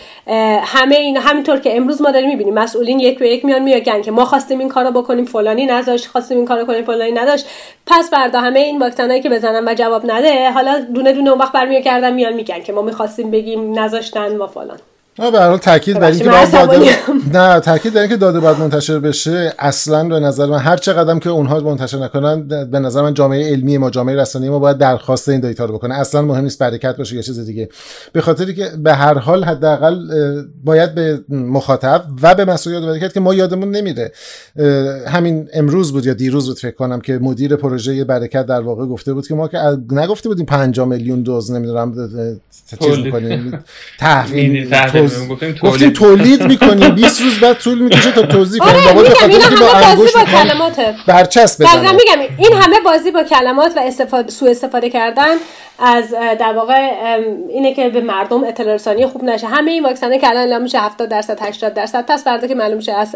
همه اینا همینطور که امروز ما داریم می‌بینیم. مسئولین یک به یک میان میگن که ما خواستیم این کارو بکنیم فلانی نذاشت خواستیم این کارو کنیم فلانی نداشت. پس فردا همه این واکسنایی که بزنن و جواب نده حالا دونه دونه اون وقت برمیگردن میان میگن که ما می‌خواستیم بگیم نذاشتن و فلان. به هر حال تاکید بر اینکه داده نه تاکید بر اینکه داده باید منتشر بشه اصلا به نظر من هر چه قدم که اونها منتشر نکنن به نظر من جامعه علمی ما جامعه رسانه‌ای ما باید درخواست این دیتا رو بکنه. اصلا مهم نیست برکت باشه یا چیز دیگه. به خاطری که به هر حال حداقل باید به مخاطب و به مسئول یاد کرد که ما یادمون نمیره. همین امروز بود یا دیروز بود فکر کنم که مدیر پروژه برکت در واقع گفته بود که ما که نگفته بودیم 5 میلیون دوز نمی‌دونم چیز می‌کنیم. تحویل گفتیم تولید. می‌کنیم. 20 روز بعد طول می‌کشه تا توضیح کنیم. آره میگم با بازی با کلمات برچسب بزنیم میگم این همه بازی با کلمات و استفاده سوء استفاده کردن از در واقع اینه که به مردم اطلاع رسانی خوب نشه. همه این واکسنه که الان اعلام میشه 70 درصد 80 درصد. پس فردا که معلوم شه از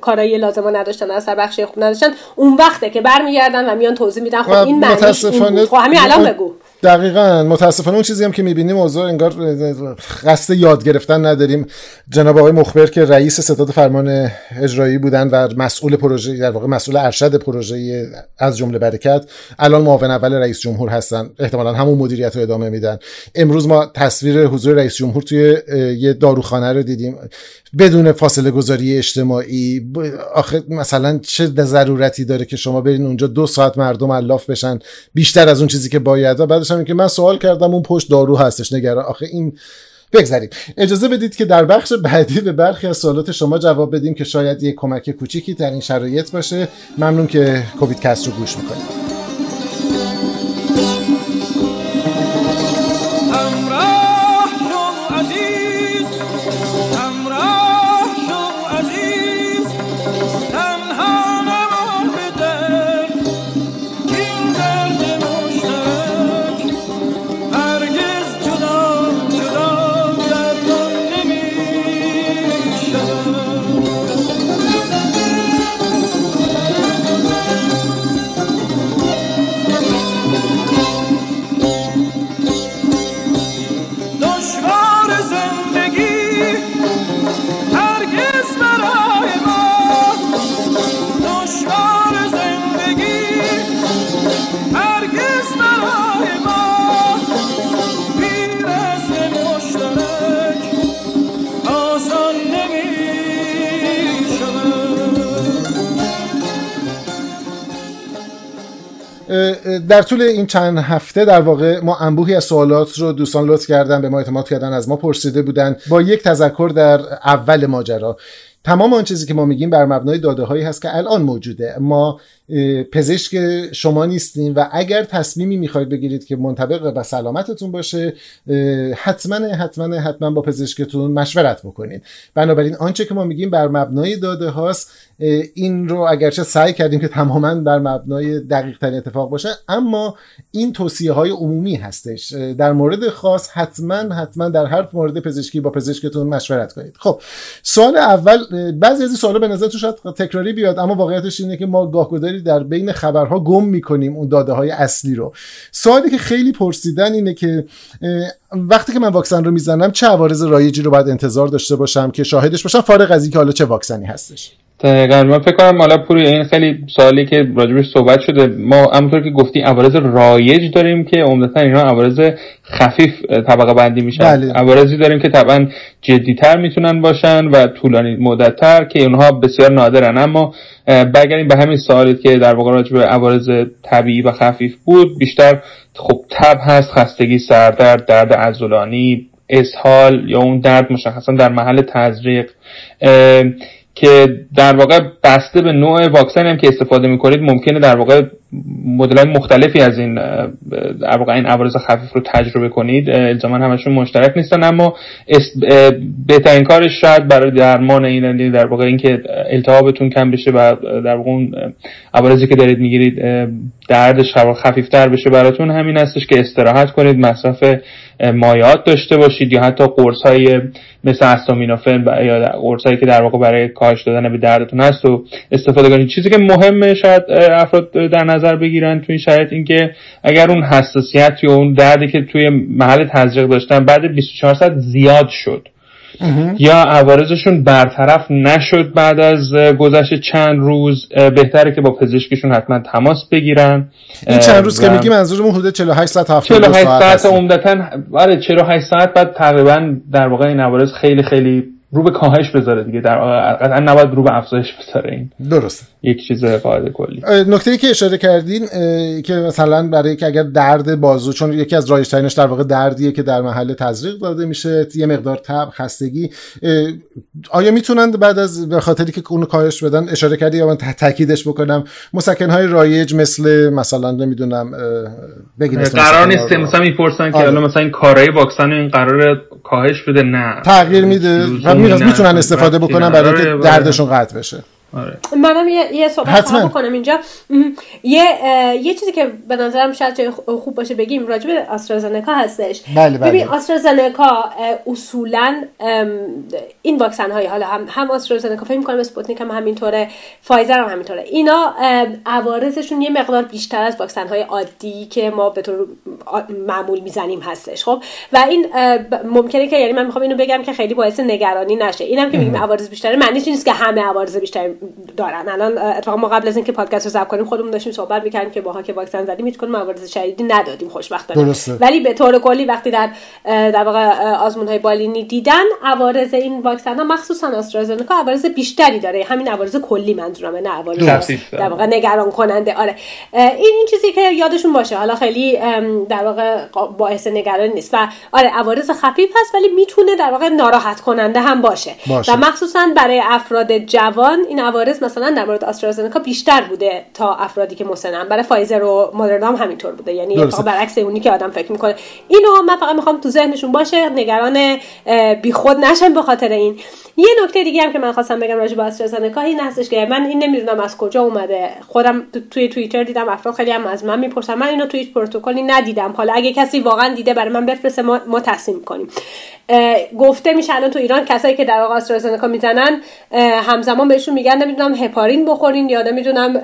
کارایی لازمه نداشتن از بخشی خوب نداشتن اون وقته که برمیگردن و میان توضیح میدن. خب این معنیش این خب همین الان بگو. دقیقا متاسفانه اون چیزی هم که می‌بینیم اوضاع انگار قصد یاد گرفتن نداریم. جناب آقای مخبر که رئیس ستاد فرمان اجرایی بودن و مسئول پروژه در واقع مسئول ارشد پروژه از جمله برکت الان معاون اول رئیس جمهور هستن. احتمالا همون مدیریت رو ادامه میدن. امروز ما تصویر حضور رئیس جمهور توی یه داروخانه رو دیدیم. بدون فاصله گذاری اجتماعی آخه مثلا چه ضرورتی داره که شما برین اونجا دو ساعت مردم الاف بشن؟ بیشتر از اون چیزی که باید. و بعدش هم که من سوال کردم اون پشت دارو هستش. نگران آخه این بگذاریم اجازه بدید که در بخش بعدی به برخی از سوالات شما جواب بدیم که شاید یک کمک کوچیکی در این شرایط باشه. ممنون که کووید کست رو گوش می‌کنید. در طول این چند هفته در واقع ما انبوهی از سوالات رو دوستان لطف کردن به ما اعتماد کردن از ما پرسیده بودن با یک تذکر در اول ماجرا. تمام آن چیزی که ما میگیم بر مبنای داده هایی هست که الان موجوده. ما پزشک شما نیستیم و اگر تصمیمی می‌خواید بگیرید که منطبق به سلامتتون باشه حتما حتما حتما با پزشکتون مشورت بکنید بنابراین آنچه که ما میگیم بر مبنای داده هاست این رو اگرچه سعی کردیم که تماما بر مبنای دقیق ترین اتفاق باشه اما این توصیه های عمومی هستش. در مورد خاص حتما حتما در هر مورد پزشکی با پزشکتون مشورت کنید. خب سوال اول بعضی از این سوالا به نظر تو شاید تکراری بیاد اما واقعیتش اینه که ما گاهگداری در بین خبرها گم می‌کنیم اون داده های اصلی رو. سوالی که خیلی پرسیدن اینه که وقتی که من واکسن رو می‌زنم چه عوارض رایجی رو باید انتظار داشته باشم که شاهدش باشم؟ فارغ از اینکه حالا چه واکسنی هستش. دقیقا من فکر کنم حالا پوری این خیلی سوالی که راجبش صحبت شده. ما همونطور که گفتی عوارض رایج داریم که عمدتا اینا عوارض خفیف طبقه بندی میشن. بله. عوارضی داریم که طبعا جدیتر می‌تونن باشن و طولانی مدتتر که اونها بسیار نادرن. اما برگردیم به همین سوالی که در واقع راجب عوارض طبیعی و خفیف بود. بیشتر خب تب هست خستگی سردرد درد عضلانی اسهال یا اون درد مشخصا در محل تزریق. که در واقع بسته به نوع واکسن هم که استفاده می‌کنید ممکنه در واقع مدل مختلفی از این واقع این عوارض خفیف رو تجربه کنید. الزاما همشون مشترک نیستن اما بهترین کارش شاید برای درمان این یعنی در واقع اینکه التهابتون کم بشه و در واقع اون عوارضی که دارید می‌گیرید دردش خفیفتر بشه براتون همین هستش که استراحت کنید مصرف مایات داشته باشید یا حتی قرص های مثل استامینوفن یا قرص هایی که در واقع برای کاهش دادن به دردتون هست و استفاده کنید. چیزی که مهمه شاید افراد در نظر بگیرن توی این شرایط این که اگر اون حساسیت یا اون دردی که توی محل تزریق داشتن بعد 24 ساعت زیاد شد. یا عوارضشون برطرف نشد بعد از گذشت چند روز بهتره که با پزشکشون حتما تماس بگیرن. این چند روز که میگی منظورمون حدود 48 ساعت 72 48 ساعت عمدتا آره 48 ساعت بعد تقریبا در واقع این عوارض خیلی خیلی رو به کاهش بذاره دیگه. در قطعا نباید رو به افزایش بذاره این. درسته. یک چیز قاعده کلی. نکته ای که اشاره کردین که مثلا برای که اگر درد بازو چون یکی از رایج ترینش در واقع دردیه که در محل تزریق داده میشه یه مقدار تب خستگی. آیا می‌تونن بعد از به خاطری که اون کاهش بدن اشاره کردی یا من تاکیدش بکنم؟ مسکن های رایج مثل مثلا نمی‌دونم بگین قرار نیست مثلا می‌پرسن که الان مثلا این کارایی واکسن این قرار کاهش بده نه. تغییر میده می‌تونن استفاده بکنن برای اینکه آره، دردشون قطع بشه. آره. منم یه, یه صحبت بکنم اینجا. یه یه چیزی که به نظرم شاید خوب باشه بگیم راجع به آسترازنکا هستش. بله بله. ببین آسترازنکا اصولا این واکسن های حالا هم هم آسترازنکا فکر می‌کنم اسپوتنیک هم همینطوره فایزر هم همینطوره. اینا عوارضشون یه مقدار بیشتر از واکسن های عادی که ما به طور معمول می‌زنیم هستش خب؟ و این ممکنه که یعنی من می‌خوام اینو بگم که خیلی باعث نگرانی نشه. اینم که میگیم عوارض بیشتره معنیش نیست که همه عوارض بیشتر دارن. الان اتفاقا ما قبل از اینکه پادکست رو ضبط کنیم خودمون داشتیم صحبت می‌کردیم که باها که واکسن زدیم هیچ موارد شدیدی ندادیم خوشبختانه. ولی به طور کلی وقتی در در واقع آزمون های بالینی دیدن عوارض این واکسن ها مخصوصا آسترازنکا عوارض بیشتری داره. همین عوارض کلی منظورمه نه عوارض در واقع نگران کننده آره این این چیزی که یادشون باشه. حالا خیلی در واقع باعث نگرانی نیست. و آره عوارض خفیف هست ولی می‌تونه در واقع ناراحت کننده هم باشه, باشه. و مخصوصا برای افراد جوان این عوارض مثلا در مورد آسترازنکا بیشتر بوده تا افرادی که مسنن. برای فایزر و مدرنا هم همینطور بوده. یعنی برعکس اونی که آدم فکر می‌کنه. اینو من فقط می‌خوام تو ذهنشون باشه. نگران بیخود نشن به خاطر این. یه نکته دیگه هم که من خواستم بگم راجع به آسترازنکا این هستش که من این نمی‌دونم از کجا اومده. خودم توی توییتر دیدم افراد خیلی هم از من می‌پرسن. من اینو توی پروتکلی ندیدم. حالا اگه کسی واقعا دیده برای من بفرسته ما, ما تصمیم کنیم. گفته میشه الان تو ایران کسایی که در واقع آسترازنکا می‌زنن همزمان بهشون میگن نمی‌دونم هپارین بخورین یا نمی‌دونم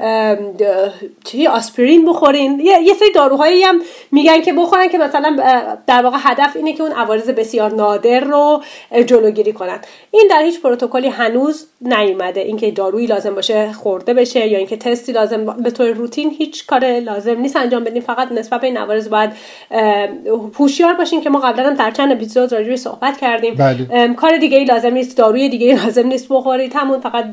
چی آسپرین بخورین. یه, یه سری داروهایی هم میگن که بخورن که مثلا در واقع هدف اینه که اون عوارض بسیار نادر رو جلوگیری کنن. این در هیچ پروتکلی هنوز نیومده. اینکه دارویی لازم باشه خورده بشه یا اینکه تستی لازم به طور روتین هیچ کار لازم نیست انجام بدیم. فقط نسبت به این عوارض باید هوشیار باشین که ما قبلا هم در چند اپیزود راجع صحبت کردیم. بله. کار دیگه ای لازم نیست داروی دیگه ای لازم نیست بخورید. همون فقط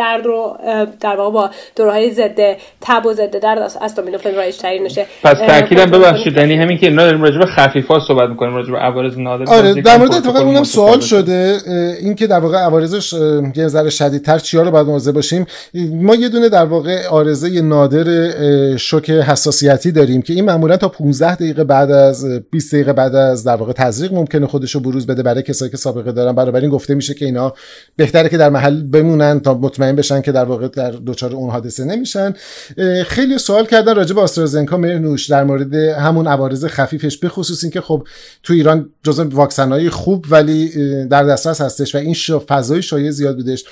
درد رو در واقع با داروهای ضد تب و ضد درد استامینوفن رایج ترین نشه پس تاکیدم ببخشید یعنی همین که اینا داریم راجع به خفیفا صحبت می‌کنیم راجع به عوارض نادر آره در مورد اتفاقا اونم سوال شده اینکه در واقع عوارضش یه ذره شدیدتر چیا رو باید مواظب باشیم. ما یه دونه در واقع آرزه نادر شوک حساسیتی داریم که این معمولا تا 15 دقیقه بعد از 20 دقیقه بعد از در واقع تزریق ممکنه خودش رو بروز بده برای کسایی که سابقه دارن. برای این گفته میشه که اینا بهتره که در محل بمونن تا مطمئن بشن که در واقع در دچار اون حادثه نمیشن. خیلی سوال کردن راجع به آسترازنکا مرنوش در مورد همون عوارض خفیفش به خصوص اینکه خب تو ایران جزء واکسنای خوب ولی در دسترس هستش و این فضای شایع زیاد بودش.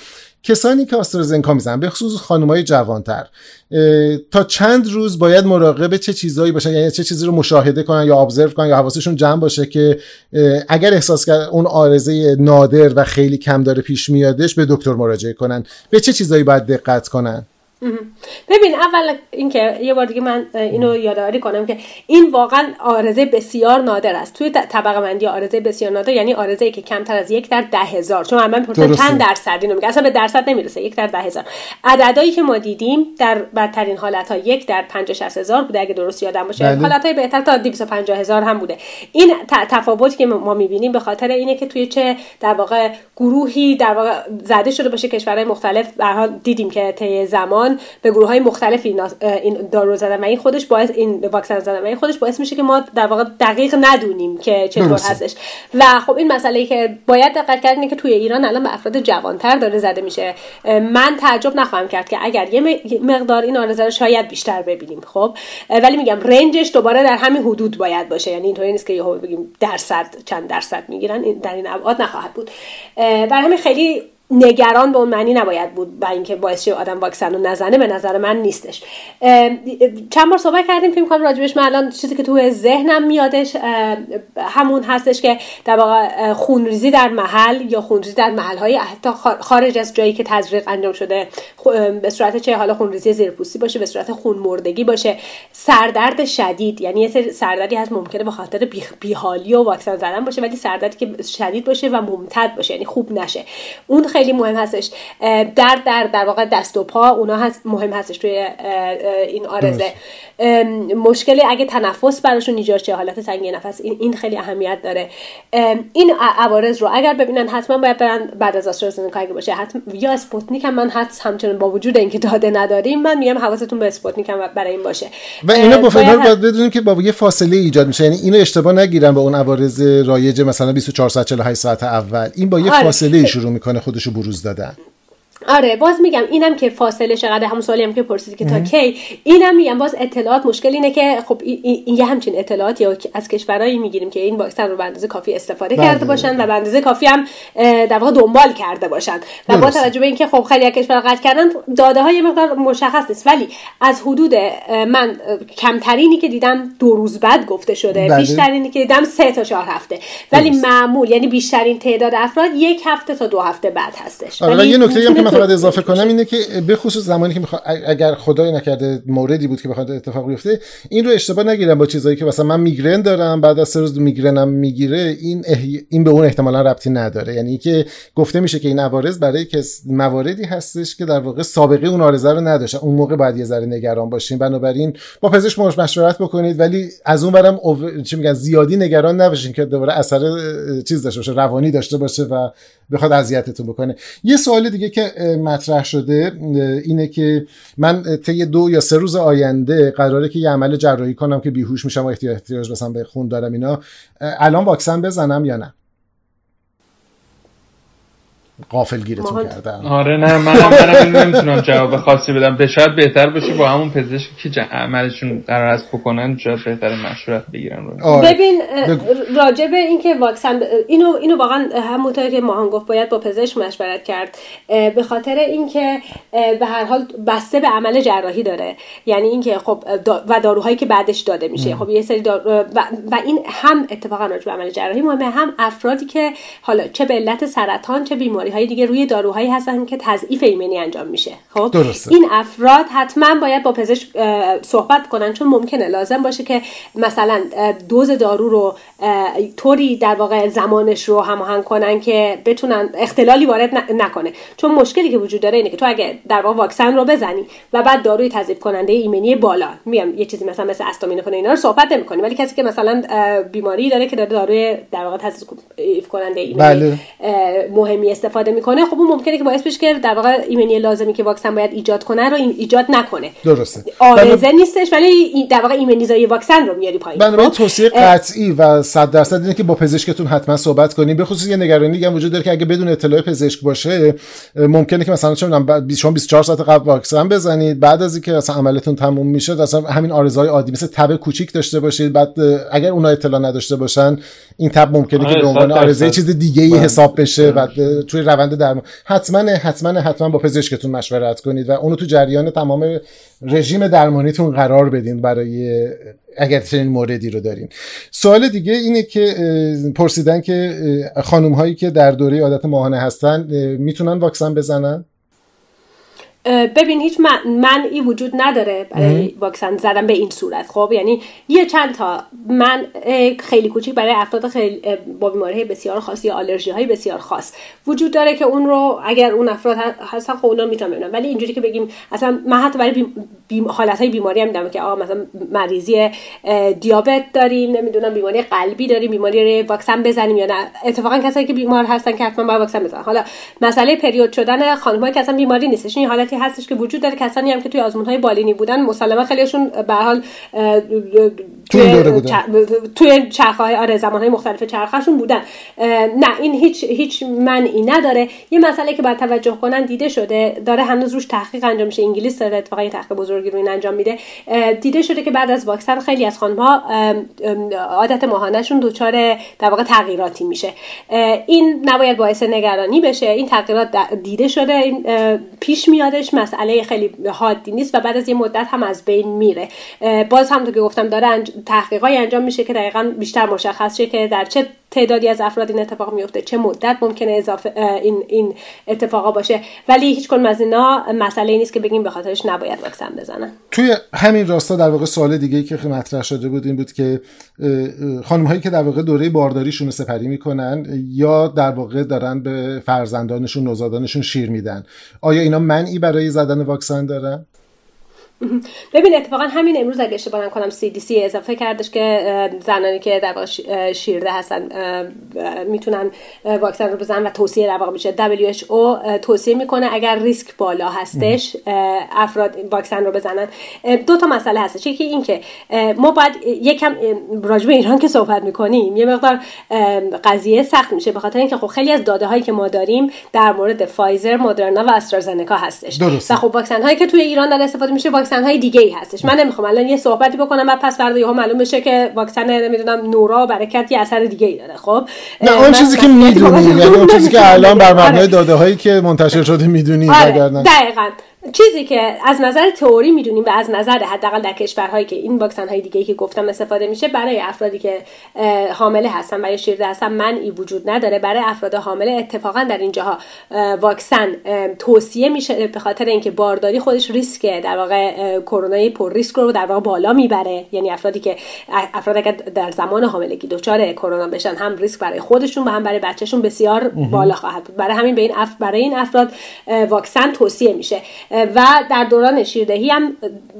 کسانی که آسترازنکا می‌زنن به خصوص خانمای جوانتر تا چند روز باید مراقب چه چیزهایی باشن یعنی چه چیزی رو مشاهده کنن یا ابزرو کنن یا حواسشون جمع باشه که اگر احساس کرد اون آرزه نادر و خیلی کم داره پیش میادش به دکتر مراجعه کنن. به چه چیزهایی باید دقت کنن؟ ببین اول اینکه یه بار دیگه من اینو یادآوری کنم که این واقعا آرزه بسیار نادر است. توی طبقه بندی آرزه بسیار نادر یعنی آرزه ای که کمتر از یک در ده هزار. چون من پرسن چند درصد اینو میگه؟ اصلا به درصد نمی‌رسه. یک در ده هزار. عددهایی که ما دیدیم در بدترین حالت ها یک در 50 هزار بوده. اگه درست یادم باشه بله. حالت های بهتر تا 250 هزار هم بوده. این تفاوتی که ما می‌بینیم به خاطر اینه که توی چه در واقع گروهی در واقع زده شده باشه کشورهای مختلف. به دیدیم که طی زمان به گروه های مختلفی این دارو زدن و این خودش باعث این واکسن زدن و این خودش باعث میشه که ما در واقع دقیق ندونیم که چطور هستش. و خب این مسئله که باید دقت کرد که توی ایران الان به افراد جوانتر داره زده میشه. من تعجب نخواهم کرد که اگر یه مقدار این آرزه شاید بیشتر ببینیم خب؟ ولی میگم رنجش دوباره در همین حدود باید باشه. یعنی اینطوری نیست که یهو بگیم درصد چند درصد می‌گیرن. در این ابعاد نخواهد بود. برای همین خیلی نگران به اون معنی نباید بود برای اینکه باعث شه آدم واکسن رو نزنه به نظر من نیستش. چند بار صحبت کردیم فیلم کنم راجبش من الان چیزی که تو ذهنم میادش همون هستش که در واقع خونریزی در محل یا خونریزی در محل های حتی خارج از جایی که تزریق انجام شده به صورت چه حالا خونریزی زیرپوستی باشه به صورت خون مردگی باشه سردرد شدید یعنی یه سردردی هست ممکنه به خاطر بیحالی و واکسن زدن باشه ولی سردردی که شدید باشه و ممتد باشه یعنی خوب نشه. اون خیلی مهم هستش. درد در در واقع دست و پا اونا هست مهم هستش توی این آرزه. مشکلی اگه تنفس براشون ایجاد شه حالت تنگی نفس این این خیلی اهمیت داره. این عوارض رو اگر ببینن حتما باید برن بعد از آسترازنکا اگه باشه. حتما یا اسپوتنیک هم من حتما همچنان با وجود اینکه داده نداریم من میگم حواستون به اسپوتنیک هم برای این باشه. و اینا با باید بدونیم که با یه فاصله ایجاد میشه. یعنی اینو اشتباه نگیرن با اون عوارض رایج مثلا 24 ساعت 48 ساعت اول. این با یه آره. فاصله شروع می‌کنه خودشو بروز دادن. آره باز میگم اینم که فاصله چقدر همون سوالی هم که پرسیدی که تا کی اینم میگم باز اطلاعات مشکل اینه که خب این, یه همچین اطلاعاتی یا از کشورهایی می‌گیریم که این واکسن رو به اندازه کافی استفاده بله. کرده باشن و به اندازه کافی هم در واقع دنبال کرده باشن. و با توجه به اینکه خب خیلی کشور قطع کردن داده های مقدار مشخص نیست. ولی از حدود من کمترینی که دیدم دو روز بعد گفته شده بله. بیشترینی که دیدم سه تا چهار هفته. ولی معمول یعنی بیشترین تعداد افراد یک هفته تا دو هفته بعد هستش. آره یه نکته فقط اضافه کنم اینه که به خصوص زمانی که میخوا... اگر خدای نکرده موردی بود که بخواد اتفاق بیفته این رو اشتباه نگیرم با چیزایی که مثلا من میگرن دارم بعد از سه روز میگرنم می‌گیره این این به اون احتمالا ربطی نداره. یعنی که گفته میشه که این عوارض برای کس مواردی هستش که در واقع سابقه اون آرزه رو نداشتن اون موقع باید یه ذره نگران باشین. بنابراین با پزشک مشورت بکنید ولی از اون برم او... چی میگن زیادی نگران نباشین که دوباره اثر چیز داشته باشه روانی داشته باشه و بخواد اذیتتون بکنه. یه سوال دیگه که مطرح شده اینه که من طی دو یا سه روز آینده قراره که یه عمل جراحی کنم که بیهوش میشم و احتیاج مثلا به خون دارم اینا الان واکسن بزنم یا نه؟ قافل گیرتون کردم آره نه من منم نمی‌تونم جواب خاصی بدم. به شاید بهتر باشه با همون پزشکی که عملشون قرار است بکنن شاید بهتر مشورت بگیرن رو آره. ببین راجع به اینکه واکسن اینو اینو واقعا همونطور که ماهان گفت باید با پزشک مشورت کرد به خاطر اینکه به هر حال بسته به عمل جراحی داره. یعنی اینکه خب و داروهایی که بعدش داده میشه. خب یه سری و, و, این هم اتفاقا راجع به عمل جراحی مهمه هم افرادی که حالا چه به علت سرطان چه بیماری های دیگه روی داروهایی هستن که تضعیف ایمنی انجام میشه خب درسته. این افراد حتما باید با پزشک صحبت کنن چون ممکنه لازم باشه که مثلا دوز دارو رو طوری در واقع زمانش رو هماهنگ کنن که بتونن اختلالی وارد نکنه چون مشکلی که وجود داره اینه که تو اگه در واقع واکسن رو بزنی و بعد داروی تضعیف کننده ایمنی بالا میام یه چیزی مثلا مثل استامینوفن اینا رو صحبت نمی‌کنیم ولی کسی که مثلا بیماری داره که داره داروی در واقع تضعیف کننده ایمنی بله. مهمی استفاده استفاده می‌کنه خب اون ممکنه که باعث بشه که در واقع ایمنی لازمی که واکسن باید ایجاد کنه رو ایجاد نکنه. درسته. آرزه نیستش ولی در واقع ایمنیزای واکسن رو میاری پایین. بنابراین خب؟ توصیه قطعی و 100 درصد اینه که با پزشکتون حتما صحبت کنین به خصوص یه نگرانی هم وجود داره که اگه بدون اطلاع پزشک باشه ممکنه که مثلا چه می‌دونم شما 24 ساعت قبل واکسن بزنید بعد از اینکه مثلا عملتون تموم میشه مثلا همین آرزهای عادی مثل تب کوچیک داشته باشید. بعد اگر اونها اطلاع نداشته باشن این تب ممکنه که به آره، عنوان آرزه چیز دیگه ای بله. حساب بشه و توی روند درمان حتما حتما حتما با پزشکتون مشورت کنید و اونو تو جریان تمام رژیم درمانیتون قرار بدین برای اگر چنین موردی رو دارین. سوال دیگه اینه که پرسیدن که خانم هایی که در دوره عادت ماهانه هستن می‌تونن واکسن بزنن؟ ببین هیچ منعی وجود نداره برای واکسن زدن به این صورت. خب یعنی یه چند تا من خیلی کوچیک برای افراد خیلی با بیماری بسیار خاص یا آلرژی های بسیار خاص وجود داره که اون رو اگر اون افراد هستن خب اونا می‌تونن ببینن. ولی اینجوری که بگیم اصلا من حتی برای بیم... حالت های بیماری هم میدم که آقا مثلا مریضی دیابت داریم نمی‌دونم بیماری قلبی داریم بیماری واکسن بزنیم یا نه. اتفاقا کسایی که بیمار هستن که حتما باید واکسن بزنن. حالا مسئله پریود شدن خانم‌ها که اصلا بیماری نیستش. این حالتی هستش که وجود داره. کسانی هم که توی آزمون های بالینی بودن مسلما خیلیشون به حال توی توی چرخه های آره زمان های مختلف چرخهشون بودن. نه این هیچ هیچ منعی نداره. یه مسئله که باید توجه کنن دیده شده داره هنوز روش تحقیق انجام میشه. انگلیس داره اتفاقا یه تحقیق بزرگی رو این انجام میده. دیده شده که بعد از واکسن خیلی از خانم ها عادت ماهانهشون دچار در واقع تغییراتی میشه. این نباید باعث نگرانی بشه. این تغییرات دیده شده این پیش میادش مسئله خیلی حادی نیست و بعد از یه مدت هم از بین میره. باز هم تو که گفتم داره تحقیقای انجام میشه که دقیقا بیشتر مشخص شه که در چه تعدادی از افراد این اتفاق میفته چه مدت ممکنه اضافه این این اتفاقا باشه. ولی هیچ کنم از اینا مسئله نیست که بگیم به خاطرش نباید واکسن بزنن. توی همین راستا در واقع سوال دیگه ای که مطرح شده بود این بود که خانم هایی که در واقع دوره بارداریشون رو سپری می‌کنن یا در واقع دارن به فرزندانشون نوزادانشون شیر میدن. آیا اینا منعی برای زدن واکسن دارن ببین اتفاقا همین امروز اگه اشتباه نکنم CDC اضافه کردش که زنانی که در واقع شیرده هستن می‌تونن واکسن رو بزنن و توصیه در واقع میشه. WHO توصیه می‌کنه اگر ریسک بالا هستش افراد واکسن رو بزنن. دو تا مسئله هستش. یکی این که ما باید یکم راجع ایران که صحبت می‌کنیم یه مقدار قضیه سخت میشه به خاطر اینکه خب خیلی از داده هایی که ما داریم در مورد فایزر مدرنا و استرازنکا هستش. درسته. و خب واکسن هایی که توی ایران داره استفاده میشه واکسن های دیگه ای هستش. من نمی‌خوام الان یه صحبتی بکنم بعد پس فردا یهو معلوم بشه که واکسن نمی‌دونم نورا برکت یه اثر دیگه ای داره. خب؟ نه اون چیزی که می‌دونی یعنی اون چیزی که الان بر مبنای داده هایی که منتشر شده می‌دونی آره. دقیقاً. چیزی که از نظر تئوری می‌دونیم و از نظر حداقل در کشورهایی که این واکسن های دیگه که گفتم استفاده میشه برای افرادی که حامله هستن و یا شیرده هستن منعی وجود نداره. برای افراد حامله اتفاقا در اینجاها واکسن توصیه میشه به خاطر اینکه بارداری خودش ریسک در واقع کرونا پر ریسک رو در واقع بالا می‌بره. یعنی افرادی که افراد اگر در زمان حاملگی دچار کرونا بشن هم ریسک برای خودشون و هم برای بچهشون بسیار بالا خواهد بود. برای همین به این اف... برای این افراد واکسن توصیه میشه. و در دوران شیردهی هم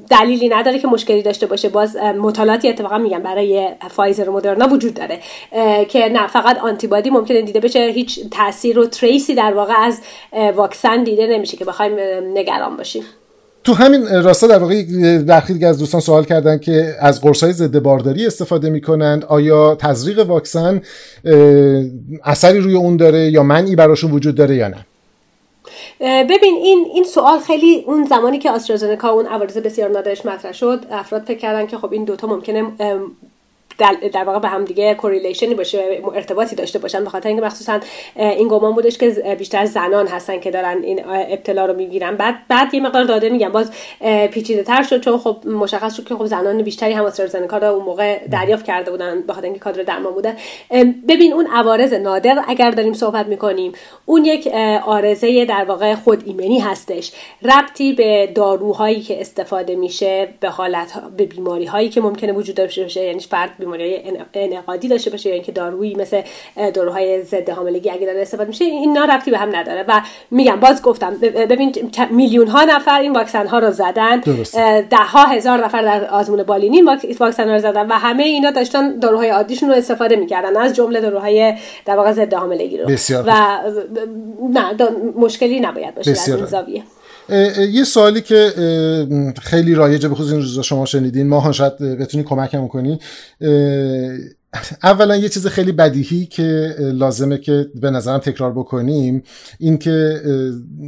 دلیلی نداره که مشکلی داشته باشه. باز مطالعاتی اتفاقا میگم برای فایزر و مدرنا وجود داره که نه فقط آنتیبادی ممکنه دیده بشه هیچ تاثیر و trace ی در واقع از واکسن دیده نمیشه که بخوایم نگران باشیم. تو همین راستا در واقع برخی دیگه از دوستان سوال کردن که از قرص های ضد بارداری استفاده می‌کنند آیا تزریق واکسن اثری روی اون داره یا منعی براشون وجود داره یا نه؟ ببین این این سوال خیلی اون زمانی که آسترازنکا اون عوارض بسیار نادرش مطرح شد افراد فکر کردن که خب این دوتا ممکنه در, واقع به هم دیگه کوریلیشنی باشه ارتباطی داشته باشن به خاطر اینکه مخصوصا این گمان بودش که بیشتر زنان هستن که دارن این ابتلا رو می‌گیرن. بعد بعد یه مقدار داده میگم باز پیچیده تر شد چون خب مشخص شد که خب زنان بیشتری هم استرازنکا رو اون موقع دریافت کرده بودن به خاطر اینکه کادر درمان بودن ببین اون عوارض نادر اگر داریم صحبت می‌کنیم اون یک آرزه در واقع خود ایمنی هستش. ربطی به داروهایی که استفاده میشه به حالت به بیماری هایی که ممکنه وجود داشته باشه یعنی فرد بیماری انعقادی داشته باشه یا اینکه دارویی مثل داروهای ضد حاملگی اگه داره استفاده میشه اینا ربطی به هم نداره. و میگم باز گفتم ببین میلیون ها نفر این واکسن ها رو زدن. ده ها هزار نفر در آزمون بالینی واکسن ها رو زدن و همه اینا داشتن داروهای عادیشون رو استفاده می‌کردن از جمله داروهای در واقع ضد حاملگی رو. بسیار و نه مشکلی نباید باشه از این زاویه. یه سوالی که خیلی رایجه به خصوص این روزا شما شنیدین. ماهان شاید بتونی کمکم کنی. اولا یه چیز خیلی بدیهی که لازمه که به نظرم تکرار بکنیم این که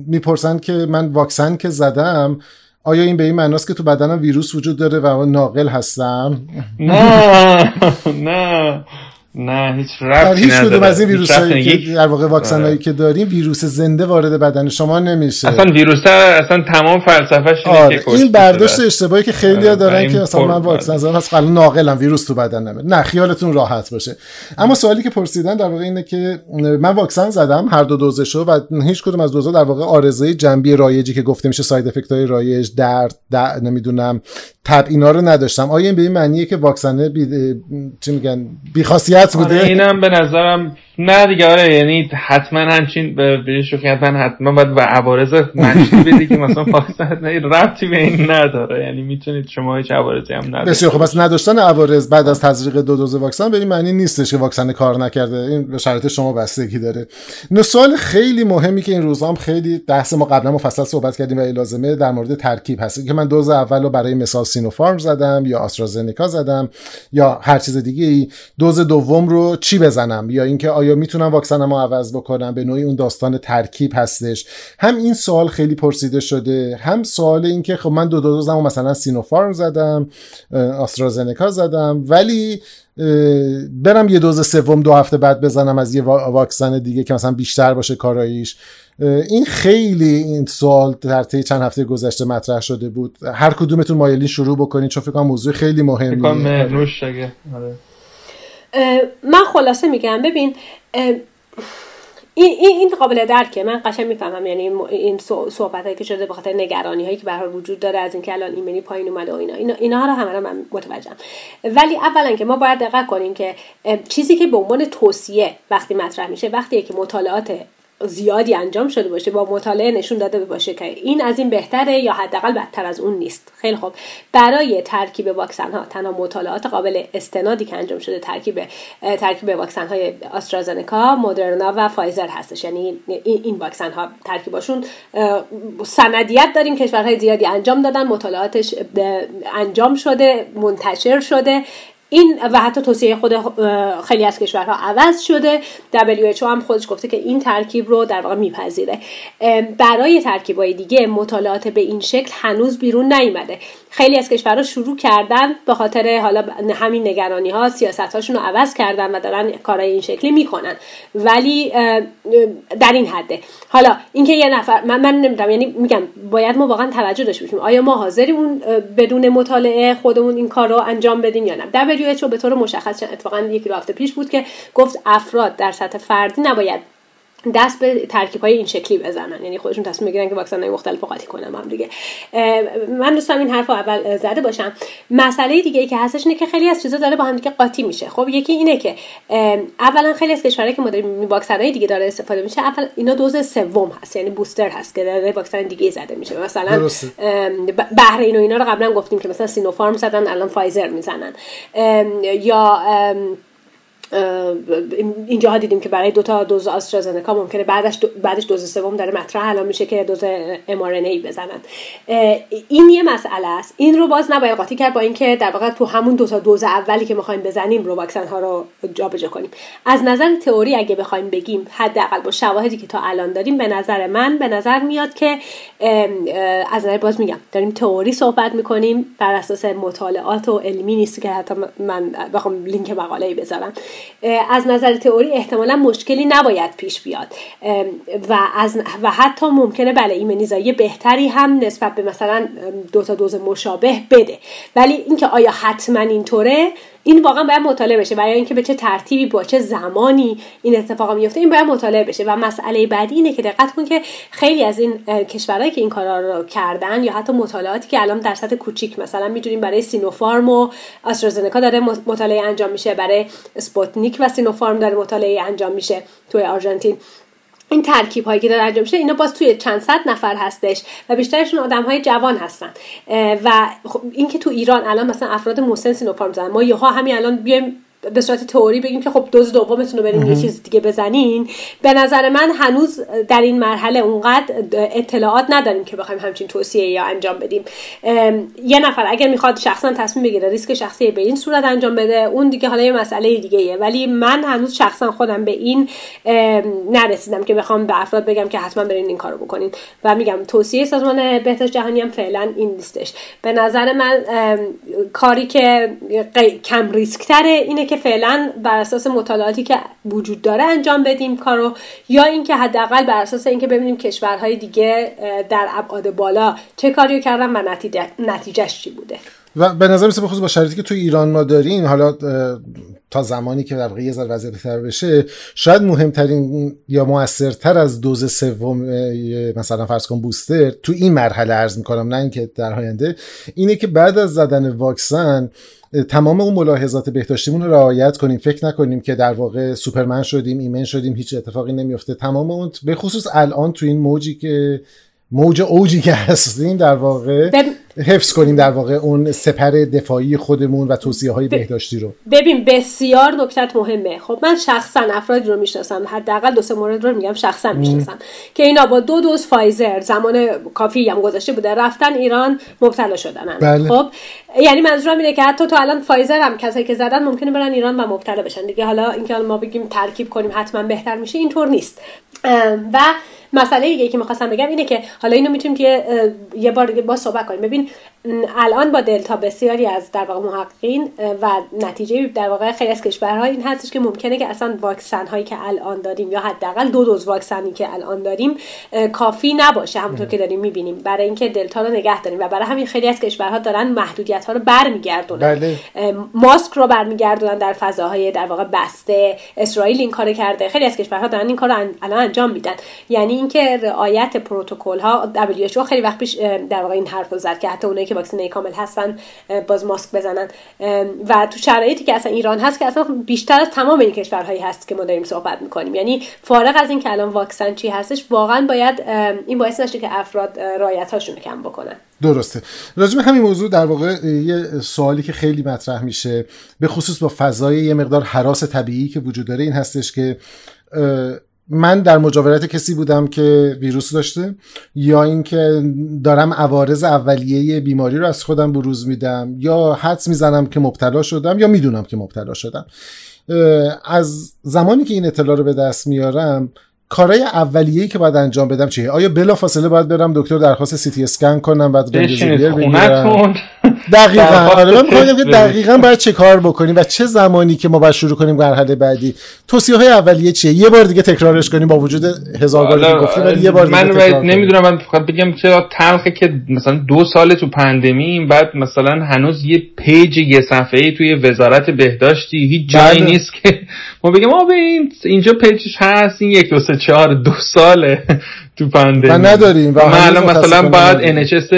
می‌پرسن که من واکسن که زدم آیا این به این معناست که تو بدنم ویروس وجود داره و ناقل هستم؟ نه نه. نه هیچ ربطی هیچ کدوم از این ویروس هایی که در واقع واکسن هایی که داریم ویروس زنده وارد بدن شما نمیشه. اصلا ویروس اصلا تمام فلسفهش اینه آره. که این برداشت اشتباهی که خیلی ها دارن که اصلا من واکسن زدم پس قبلا ناقلم ویروس تو بدن نمیره نه خیالتون راحت باشه. اما سوالی که پرسیدن در واقع اینه که من واکسن زدم هر دو دوزشو و هیچ کدوم از دوزا در واقع آرزه جنبی رایجی که گفته میشه ساید افکت های رایج درد در نمی‌دونم تب اینا رو نداشتم. آیا این به این معنیه که واکسن بی... چی میگن؟ بی خاصیت بوده؟ آره اینم به نظرم نه دیگه آره یعنی حتما همچین به شوخی حتما حتما باید و عوارض منشی بدی که مثلا واکسن ربطی به این نداره. یعنی می‌تونید شما هیچ عوارضی هم نداره بسیار خب پس نداشتن عوارض بعد از تزریق دو دوز واکسن به این معنی نیستش که واکسن کار نکرده. این به شرایط شما بستگی داره. نه سوال خیلی مهمی که این روزا هم خیلی بحث ما قبلا مفصل صحبت کردیم و لازمه در مورد ترکیب هست. که من دوز اول رو برای مثال سینوفارم زدم یا آسترازنکا زدم یا هر چیز دیگه ای دوز دوم رو چی بزنم؟ یا اینکه آیا می‌تونم واکسنمو عوض بکنم به نوعی اون داستان ترکیب هستش. هم این سوال خیلی پرسیده شده هم سوال اینکه خب من دو دوزمو مثلا سینوفارم زدم آسترازنکا زدم ولی برم یه دوز سوم دو هفته بعد بزنم از یه واکسن دیگه که مثلا بیشتر باشه کاراییش. این خیلی این سوال در طی چند هفته گذشته مطرح شده بود. هر کدومتون مایلی شروع بکنید چون فکر کنم موضوع خیلی مهمیه. من خلاصه میگم ببین این این قابل درکه من قشنگ می‌فهمم یعنی این صحبت هایی که شده به خاطر نگرانی هایی که به وجود داره از اینکه الان ایمنی پایین اومده و اینا اینا رو همه من متوجهم. ولی اولا که ما باید دقت کنیم که چیزی که به عنوان توصیه وقتی مطرح میشه وقتی که مطالعات زیادی انجام شده باشه با مطالعه نشون داده باشه که این از این بهتره یا حداقل بدتر از اون نیست. خیلی خوب. برای ترکیب واکسن ها تنها مطالعات قابل استنادی که انجام شده ترکیب ترکیب واکسن های آسترازنکا مدرنا و فایزر هستش. یعنی این واکسن ها ترکیباشون سندیت داریم کشورهای زیادی انجام دادن مطالعاتش انجام شده منتشر شده. این و حتی توصیه خود خیلی از کشورها عوض شده. WHO هم خودش گفته که این ترکیب رو در واقع میپذیره. برای ترکیبای دیگه مطالعات به این شکل هنوز بیرون نیومده. خیلی از کشورها شروع کردن به خاطر حالا همین نگرانی ها سیاست هاشون رو عوض کردن و دارن کارهای این شکلی می‌کنن. ولی در این حده. حالا اینکه یه نفر من, من نمی‌دونم یعنی میگم باید ما واقعا توجه داشته باشیم. آیا ما حاضریم بدون مطالعه خودمون این کار رو انجام بدیم یا نه؟ WHO به طور مشخص اتفاقا رو هفته پیش بود که گفت افراد در سطح فردی نباید دست به ترکیب های این شکلی بزنن. یعنی خودشون تصمیم بگیرن که واکسن های مختلف قاطی کنن هم دیگه. من دوستم این حرف اول زده باشم. مسئله دیگه ای که هستش اینه که خیلی از چیزا داره با هم دیگه قاطی میشه. خب یکی اینه که اولا خیلی از کشورهایی که ما داریم واکسن های دیگه داره استفاده میشه اول اینا دوز سوم هست. یعنی بوستر هست که داره واکسن دیگه زده میشه. مثلا بحرین و اینا رو قبلا گفتیم که مثلا سینوفارم زدن الان فایزر می‌زنن. یا اینجا دیدیم که برای دو تا دوز آسترازنکا ممکنه بعدش دو بعدش دوز سوم داره مطرح. الان میشه که دوز ای بزنن. این یه مسئله است. این رو باز نباید قاطی کرد با اینکه در واقع تو همون دو تا دوز اولی که می‌خوایم بزنیم رو واکسن ها رو جابجا کنیم. از نظر تئوری اگه بخوایم بگیم حداقل با شواهدی که تا الان داریم به نظر من به نظر میاد که از نظر باز میگم داریم تئوری صحبت می‌کنیم بر اساس مطالعات و علمی نیست که حتی من بخوام لینک مقاله بذارم. از نظر تئوری احتمالا مشکلی نباید پیش بیاد. و از و حتی ممکنه بله ایمنیزایی بهتری هم نسبت به مثلا دو تا دوز مشابه بده. ولی اینکه آیا حتما اینطوره؟ این واقعا باید مطالعه بشه برای اینکه به چه ترتیبی با چه زمانی این اتفاق میفته این باید مطالعه بشه. و مسئله بعدی اینه که دقت کن که خیلی از این کشورهایی که این کارا رو کردن یا حتی مطالعاتی که الان در سطح کوچیک مثلا می‌دونیم برای سینوفارم و آسترازنکا داره مطالعه انجام میشه برای اسپوتنیک و سینوفارم داره مطالعه انجام میشه توی آرژانتین. این ترکیب هایی که داره انجام میشه اینا باز توی چند صد نفر هستش و بیشترشون آدم های جوان هستن. و خب اینکه تو ایران الان مثلا افراد مسن سینوفارم زدن ما یهو همین الان بیایم به صورت تئوری بگیم که خب دوز دومتون رو بریم یه چیز دیگه بزنین. به نظر من هنوز در این مرحله اونقدر اطلاعات نداریم که بخوایم همچین توصیه یا انجام بدیم. یه نفر اگر می‌خواد شخصا تصمیم بگیره ریسک شخصی به این صورت انجام بده اون دیگه حالا یه مسئله دیگه ایه. ولی من هنوز شخصا خودم به این نرسیدم که بخوام به افراد بگم که حتما برین این کارو بکنین. و میگم توصیه سازمان بهداشت جهانی هم فعلا این نیستش. به نظر من کاری که کم ریسک تره اینه که فعلا بر اساس مطالعاتی که وجود داره انجام بدیم کارو یا اینکه حداقل بر اساس اینکه ببینیم کشورهای دیگه در ابعاد بالا چه کاریو کردن و نتیجه نتیجهش چی بوده. و به نظر میسه بخصوص با شرایطی که تو ایران ما داریم حالا تا زمانی که در یه ذره وضعیت بهتر بشه شاید مهمترین یا موثرتر از دوز سوم مثلا فرض کن بوستر تو این مرحله عرض می‌کنم نه اینکه در آینده اینه که بعد از زدن واکسن تمام اون ملاحظات بهداشتیمون رو رعایت کنیم. فکر نکنیم که در واقع سوپرمن شدیم ایمن شدیم هیچ اتفاقی نمیفته تمام اون به خصوص الان تو این موجی که موج اوجی که هستیم در واقع حفظ کنیم در واقع اون سپر دفاعی خودمون و توصیه های بهداشتی رو. ببین بسیار نکتت مهمه. خب من شخصا افرادی رو می‌شناسم. حداقل دو سه مورد رو میگم شخصا می‌شناسم. که اینا با دو دوز فایزر زمان کافی هم گذاشته بوده رفتن ایران مبتلا شدن. بله. خب یعنی منظورم اینه که حتی تو الان فایزر هم کسایی که زدن ممکنه برن ایران و مبتلا بشن. دیگه حالا اینکه ما بگیم ترکیب کنیم حتما بهتر میشه اینطور نیست. و مسئله دیگه که می‌خواستم بگم اینه که حالا اینو می‌تونیم که یه بار دیگه با صحبت کنیم. ببین الان با دلتا بسیاری از در واقع محققین و نتیجه در واقع خیلی از کشورها این هستش که ممکنه که اصلا واکسن هایی که الان داریم یا حداقل دو دوز واکسنی که الان داریم کافی نباشه. همونطور که داریم می‌بینیم. برای اینکه دلتا رو نگه داریم و برای همین خیلی از کشورها دارن محدودیت ها رو برمیگردونن. بله. ماسک رو برمیگردونن در فضاهای در واقع بسته. اسرائیل این کارو کرده. خیلی از کشورها دارن این کارو الان انجام میدن. یعنی اینکه رعایت پروتکل ها WHO خیلی وقت پیش در واقع این حرفو زد که حتی اونایی که واکسینه کامل هستن باز ماسک بزنن. و تو شرایطی که اصلا ایران هست که اصلا بیشتر از تمام این کشورهایی هست که ما داریم صحبت می‌کنیم. یعنی فارغ از این که الان واکسن چی هستش واقعا باید این باعث نشه که افراد رعایت هاشون کم بکنن. درسته. راجع به همین موضوع در واقع یه سوالی که خیلی مطرح میشه به خصوص با فضای یه مقدار حراس طبیعی که وجود داره این هستش که من در مجاورت کسی بودم که ویروس داشته یا اینکه دارم عوارض اولیه بیماری رو از خودم بروز میدم یا حدس می‌زنم که مبتلا شدم یا می‌دونم که مبتلا شدم. از زمانی که این اطلاع رو به دست میارم کارهای اولیه‌ای که باید انجام بدم چیه؟ آیا بلا فاصله باید برم دکتر درخواست سی تی اسکن کنم بعد رمدیسیویر بگیرم دقیقاً. آره من می‌خوام که دقیقاً باید چه کار بکنیم و چه زمانی که ما باید شروع کنیم مرحله بعدی. توصیه های اولیه چیه؟ یه بار دیگه تکرارش کنیم با وجود هزار بار که گفتیم ولی یه بار دیگه من نمی‌دونم من فقط بگم چه تلخه که مثلا دو سال تو pandemic بعد مثلا هنوز یه page یه صفحه‌ای توی وزارت بهداشتی هیچ جایی بله. نیست که ما بگیم آ این اینجا page ش هست این یک دو سه چهار دو ساله. تو pandemic و نداریم و من الان مثلا باید NHS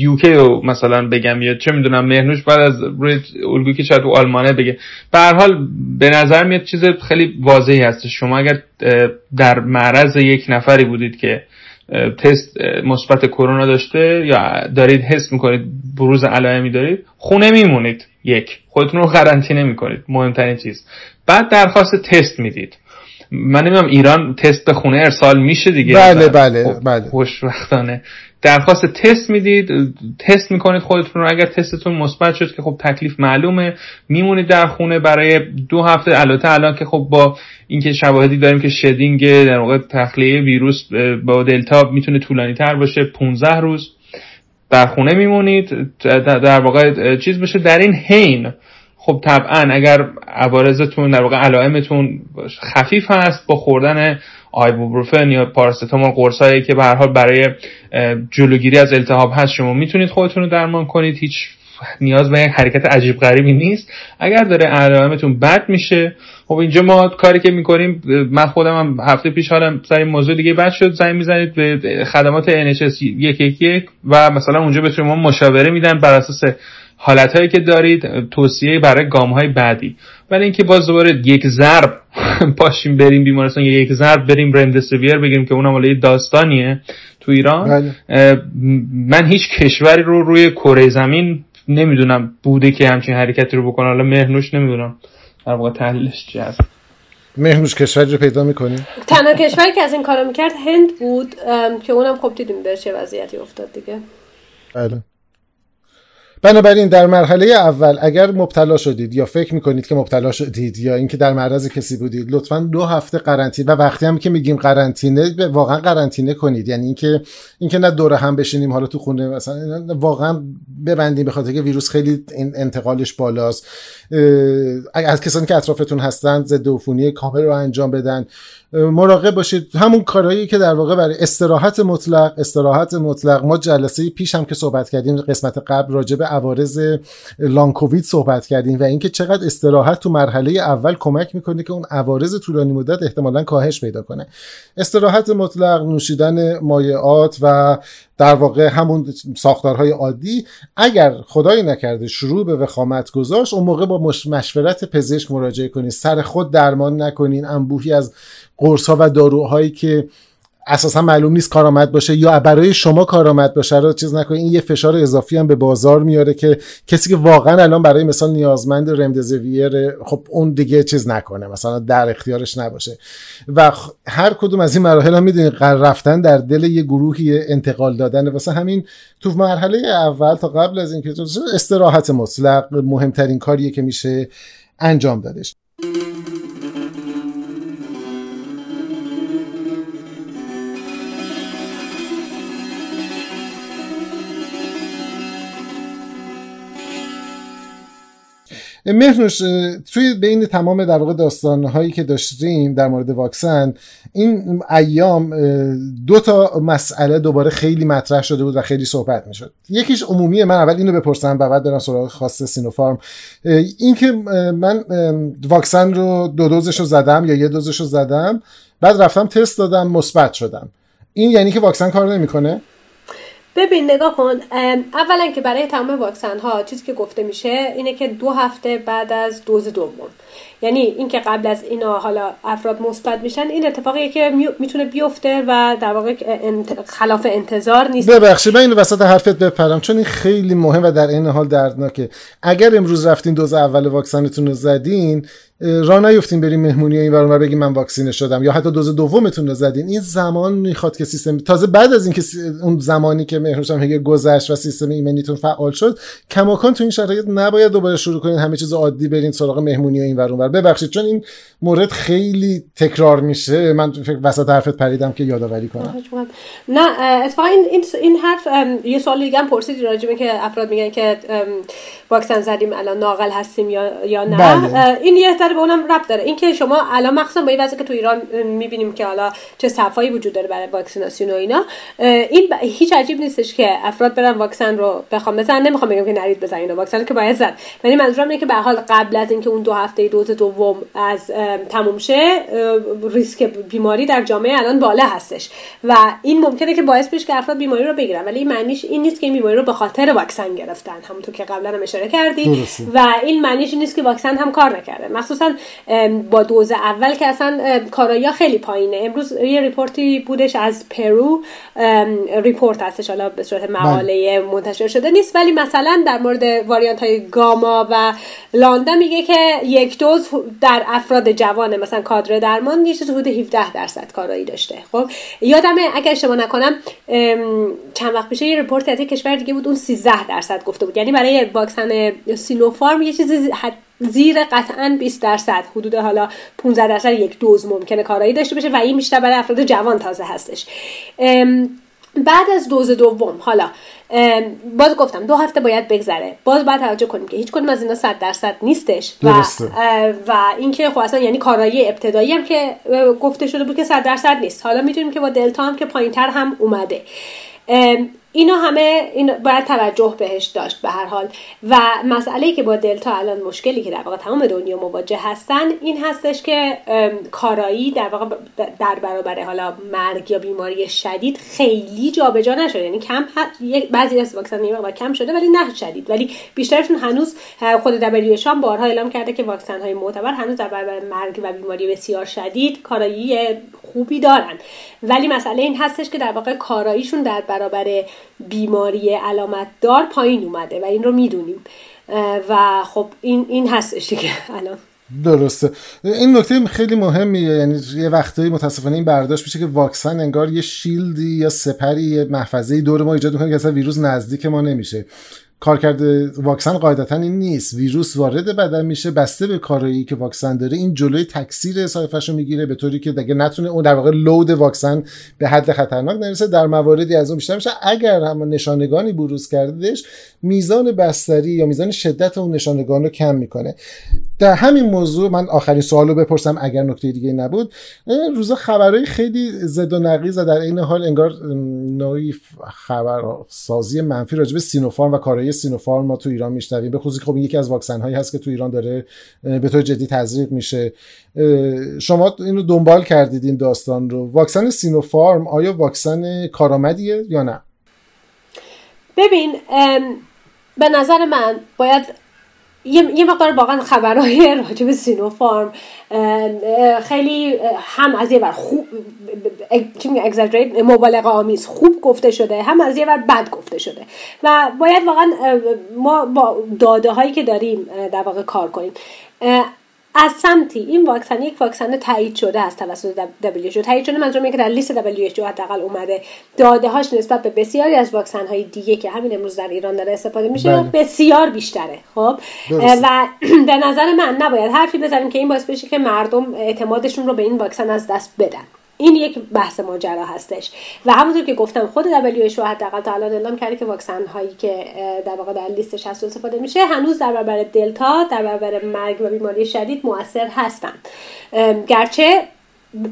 UK رو مثلا بگم یا چه می‌دونم مهنوش بعد از روی الگویی که شاید تو آلمانه بگه. به حال به نظر میاد چیز خیلی واضحی هست. شما اگر در معرض یک نفری بودید که تست مثبت کرونا داشته یا دارید حس می‌کنید بروز علائمی دارید خونه میمونید. یک. خودتون رو قرنطینه می‌کنید. مهمترین چیز. بعد درخواست تست می‌دید. من نمی‌دونم ایران تست به خونه ارسال میشه دیگه؟ بله بله خب، بله. خوشبختانه. درخواست تست می‌دید تست می‌کنید خودتون رو. اگر تستتون مثبت شد که خب تکلیف معلومه میمونید در خونه برای دو هفته. البته الان که خب با اینکه شواهدی داریم که شدینگ در واقع تخلیه ویروس با دلتا می‌تونه طولانی تر باشه 15 روز. در خونه میمونید. در واقع چیز بشه در این حین خب طبعا اگر عوارضتون در واقع علائمتون خفیف هست با خوردن آیبوبروفن یا پاراستامول قرصایی که به هر حال برای جلوگیری از التهاب هست شما می‌تونید خودتون رو درمان کنید. هیچ نیاز به یک حرکت عجیب غریبی نیست. اگر داره علائمتون بد میشه خب اینجا ما کاری که می‌کنیم من خودم هم هفته پیش حالم سر این موضوع دیگه بد شد زنگ می‌زنید به خدمات NHS یک یک یک و مثلا اونجا به شما مشاوره میدن بر اساس حالت هایی که دارید توصیه برای گام های بعدی. ولی اینکه باز دوباره یک ضرب پاشیم بریم بیمارستان یا یک ضرب بریم رمدسیویر بگیریم که اونم حالا داستانیه تو ایران. بله. من هیچ کشوری رو روی کره زمین نمی‌دونم بوده که همچین حرکتی رو بکنه. حالا مهنوش نمی‌دونم. در واقع تحلیلش چی هست. مهنوش کشوری رو پیدا می‌کنیم تنها کشوری که از این کارو می‌کرد هند بود که اونم خب دیدیم به چه وضعیتی افتاد دیگه. بله. بنابراین در مرحله اول اگر مبتلا شدید یا فکر می‌کنید که مبتلا شدید یا اینکه در معرض کسی بودید لطفا دو هفته قرنطینه و وقتی هم که میگیم قرنطینه واقعا قرنطینه کنید. یعنی اینکه اینکه نه دوره هم بشینیم حالا تو خونه مثلا واقعا ببندیم به خاطر که ویروس خیلی انتقالش بالاست. از کسانی که اطرافتون هستند ضد عفونی کامل رو انجام بدن. مراقب باشید. همون کارهایی که در واقع برای استراحت مطلق استراحت مطلق ما جلسه پیش هم که صحبت کردیم قسمت قبل راجع به عوارض لانگ کووید صحبت کردیم و اینکه چقدر استراحت تو مرحله اول کمک می‌کنه که اون عوارض طولانی مدت احتمالا کاهش پیدا کنه. استراحت مطلق نوشیدن مایعات و در واقع همون ساختارهای عادی اگر خدایی نکرده شروع به وخامت گذاشت اون موقع با مشورت پزشک مراجعه کنید. سر خود درمان نکنین. انبوهی از قرص ها و داروهایی که اساسا معلوم نیست کارآمد باشه یا برای شما کارآمد باشه. رو چیز نکنید این یه فشار اضافی هم به بازار میاره که کسی که واقعا الان برای مثال نیازمند رمدزویر خب اون دیگه چیز نکنه. مثلا در اختیارش نباشه. و هر کدوم از این مراحل هم می‌دونید رفتن در دل یه گروهی انتقال دادن. واسه همین تو مرحله اول تا قبل از اینکه استراحت مطلق مهمترین کاریه که میشه انجام دادش. مهرنوش توی بین تمام در واقع داستانهایی که داشتیم در مورد واکسن این ایام دو تا مسئله دوباره خیلی مطرح شده بود و خیلی صحبت می‌شد. یکیش عمومیه من اول اینو بپرسم و بعد برم سراغ خاص سینوفارم. اینکه من واکسن رو دو دوزش رو زدم یا یه دوزش رو زدم بعد رفتم تست دادم مثبت شدم. این یعنی که واکسن کار نمی‌کنه؟ ببین نگاه کن اولا که برای تمام واکسن ها چیزی که گفته میشه اینه که دو هفته بعد از دوز دوم. یعنی اینکه قبل از اینا حالا افراد مثبت میشن این اتفاقیه که می‌تونه بیفته و در واقع خلاف انتظار نیست. ببخشید من این وسط حرفت بپرم چون این خیلی مهم و در این حال دردناکه. اگر امروز رفتین دوز اول واکسنتون رو زدین را نیفتین بریم مهمونی این ور بگیم من واکسینه شدم یا حتی دوز دومتون رو زدین این زمان می‌خواد که سیستم تازه بعد از اینکه اون زمانی که مهروش هم گذشت و سیستم ایمنیتون فعال شد کماکان تو این شرایط نباید دوباره شروع کنین همه چیز عادی برین سراغ مهمونی این ور ببخشید چون این مورد خیلی تکرار میشه. من فکر وسط حرفت پریدم که یادآوری کنم. نه اتفاقا این این حرف یه سوال دیگه هم پرسیدی راجبه که افراد میگن که واکسن زدیم الان ناقل هستیم یا یا نه. بله. این یه به اونم ربط داره. اینکه شما الان مخصوصا با این وضعی که تو ایران می‌بینیم که حالا چه صفایی وجود داره برای واکسیناسیون و اینا این ب... هیچ عجیب نیستش که افراد برن واکسن رو بخوام بزنن. نمی‌خوام بگم که نرید بزنید واکسن که باید زد. ولی منظورم اینه که به حال قبل از اینکه اون دو هفته دوز دوم از تموم شه ریسک بیماری در جامعه الان بالا هستش. و این ممکنه که باعث بشه که افراد بیماری رو بگیرن. ولی این معنیش این نیست که این بیماری رو به خاطر واکسن گرفتن. همونطور که قبلا هم اشاره کردی. و این معنیش نیست که واکسن هم کار نکرده. مخصوصا با دوز اول که اصلا کارایی خیلی پایینه. امروز یه report ی بودش از پرو report هستش. حالا به صورت مقاله بله. منتشر شده نیست. ولی مثلا در مورد variant های گاما و لاندا میگه که یک دوز در افراد جوان مثلا کادر درمان یه حدود 17 درصد کارایی داشته خب؟ یادمه اگر اشتباه نکنم چند وقت پیش یه report از کشور دیگه بود اون 13 درصد گفته بود. یعنی برای واکسن سینوفارم یه چیزی زیر قطعا 20 درصد. حدود حالا 15 درصد یک دوز ممکنه کارایی داشته باشه و این بیشتر برای افراد جوان تازه هستش. بعد از دوز دوم حالا باز گفتم دو هفته باید بگذره. باز باید توجه کنیم که هیچ کدوم از اینا 100 درصد نیستش. و و اینکه خب اصلا یعنی کارایی ابتدایی هم که گفته شده بود که 100 درصد نیست. حالا می‌دونیم که با دلتا هم که پایینتر هم اومده. اینا همه این باید توجه بهش داشت به هر حال. و مسئله که با دلتا الان مشکلی که در واقع تمام دنیا مواجه هستن این هستش که کارایی در واقع در برابر حالا مرگ یا بیماری شدید خیلی جابجا نشده. یعنی کم بعضی از واکسن و کم شده ولی نه شدید. ولی بیشترشون هنوز خود دبلیو هم بارها اعلام کرده که واکسن های معتبر هنوز در برابر مرگ و بیماری بسیار شدید کارایی خوبی دارن. ولی مسئله این هستش که در واقع کاراییشون در برابر بیماری علامت دار پایین اومده و این رو می‌دونیم. و خب این این هستش دیگه. الان. درسته. این نکته خیلی مهمیه. یعنی یه وقتایی متاسفانه این برداشت میشه که واکسن انگار یه شیلدی یا سپری یه محفظه دور ما ایجاد می‌کنه که اصلا ویروس نزدیک ما نمیشه. کارکرد واکسن قاعدتا این نیست. ویروس وارد بدن میشه بسته به کارایی که واکسن داره. این جلوی تکثیر سایفش رو می‌گیره به طوری که دیگه نتونه اون در واقع لود واکسن به حد خطرناک نرسه. در مواردی از اون بیشتر میشه. اگر هم نشانگانی بروز کردش میزان بستری یا میزان شدت اون نشانگان رو کم می‌کنه. در همین موضوع من آخرین سوال رو بپرسم اگر نکته دیگه نبود. روزا خبرهای خیلی زد و نقیز و در این حال انگار نوعی خبر سازی منفی راجع به سینوفارم و کارایی سینوفارم ما تو ایران میشنویم به خصوص خب یکی از واکسن هایی هست که تو ایران داره به طور جدی تزریق میشه. شما اینو دنبال کردید این داستان رو. واکسن سینوفارم آیا واکسن کارآمدیه یا نه؟ ببین به نظر من باید یه, مقدار واقعا خبرهای راجع به سینوفارم خیلی هم از یه بر خوب مبالغه آمیز خوب گفته شده هم از یه بر بد گفته شده. و باید واقعا ما با داده هایی که داریم در واقع کار کنیم. از سمتی. این واکسن یک واکسن تایید شده است توسط WHO تایید شده منظورم که در لیست WHO حداقل اومده. داده هاش نسبت به بسیاری از واکسن های دیگه که همین امروز در ایران داره استفاده میشه بله. بسیار بیشتره. خب؟ و به نظر من نباید حرفی بزنیم که این باعث بشه که مردم اعتمادشون رو به این واکسن از دست بدن. این یک بحث ماجرا هستش. و همونطور که گفتم خود WHO حداقل تا الان اعلام کرده که واکسن هایی که در واقع در لیستش هست استفاده میشه هنوز در برابر دلتا در برابر مرگ و بیماری شدید مؤثر هستند گرچه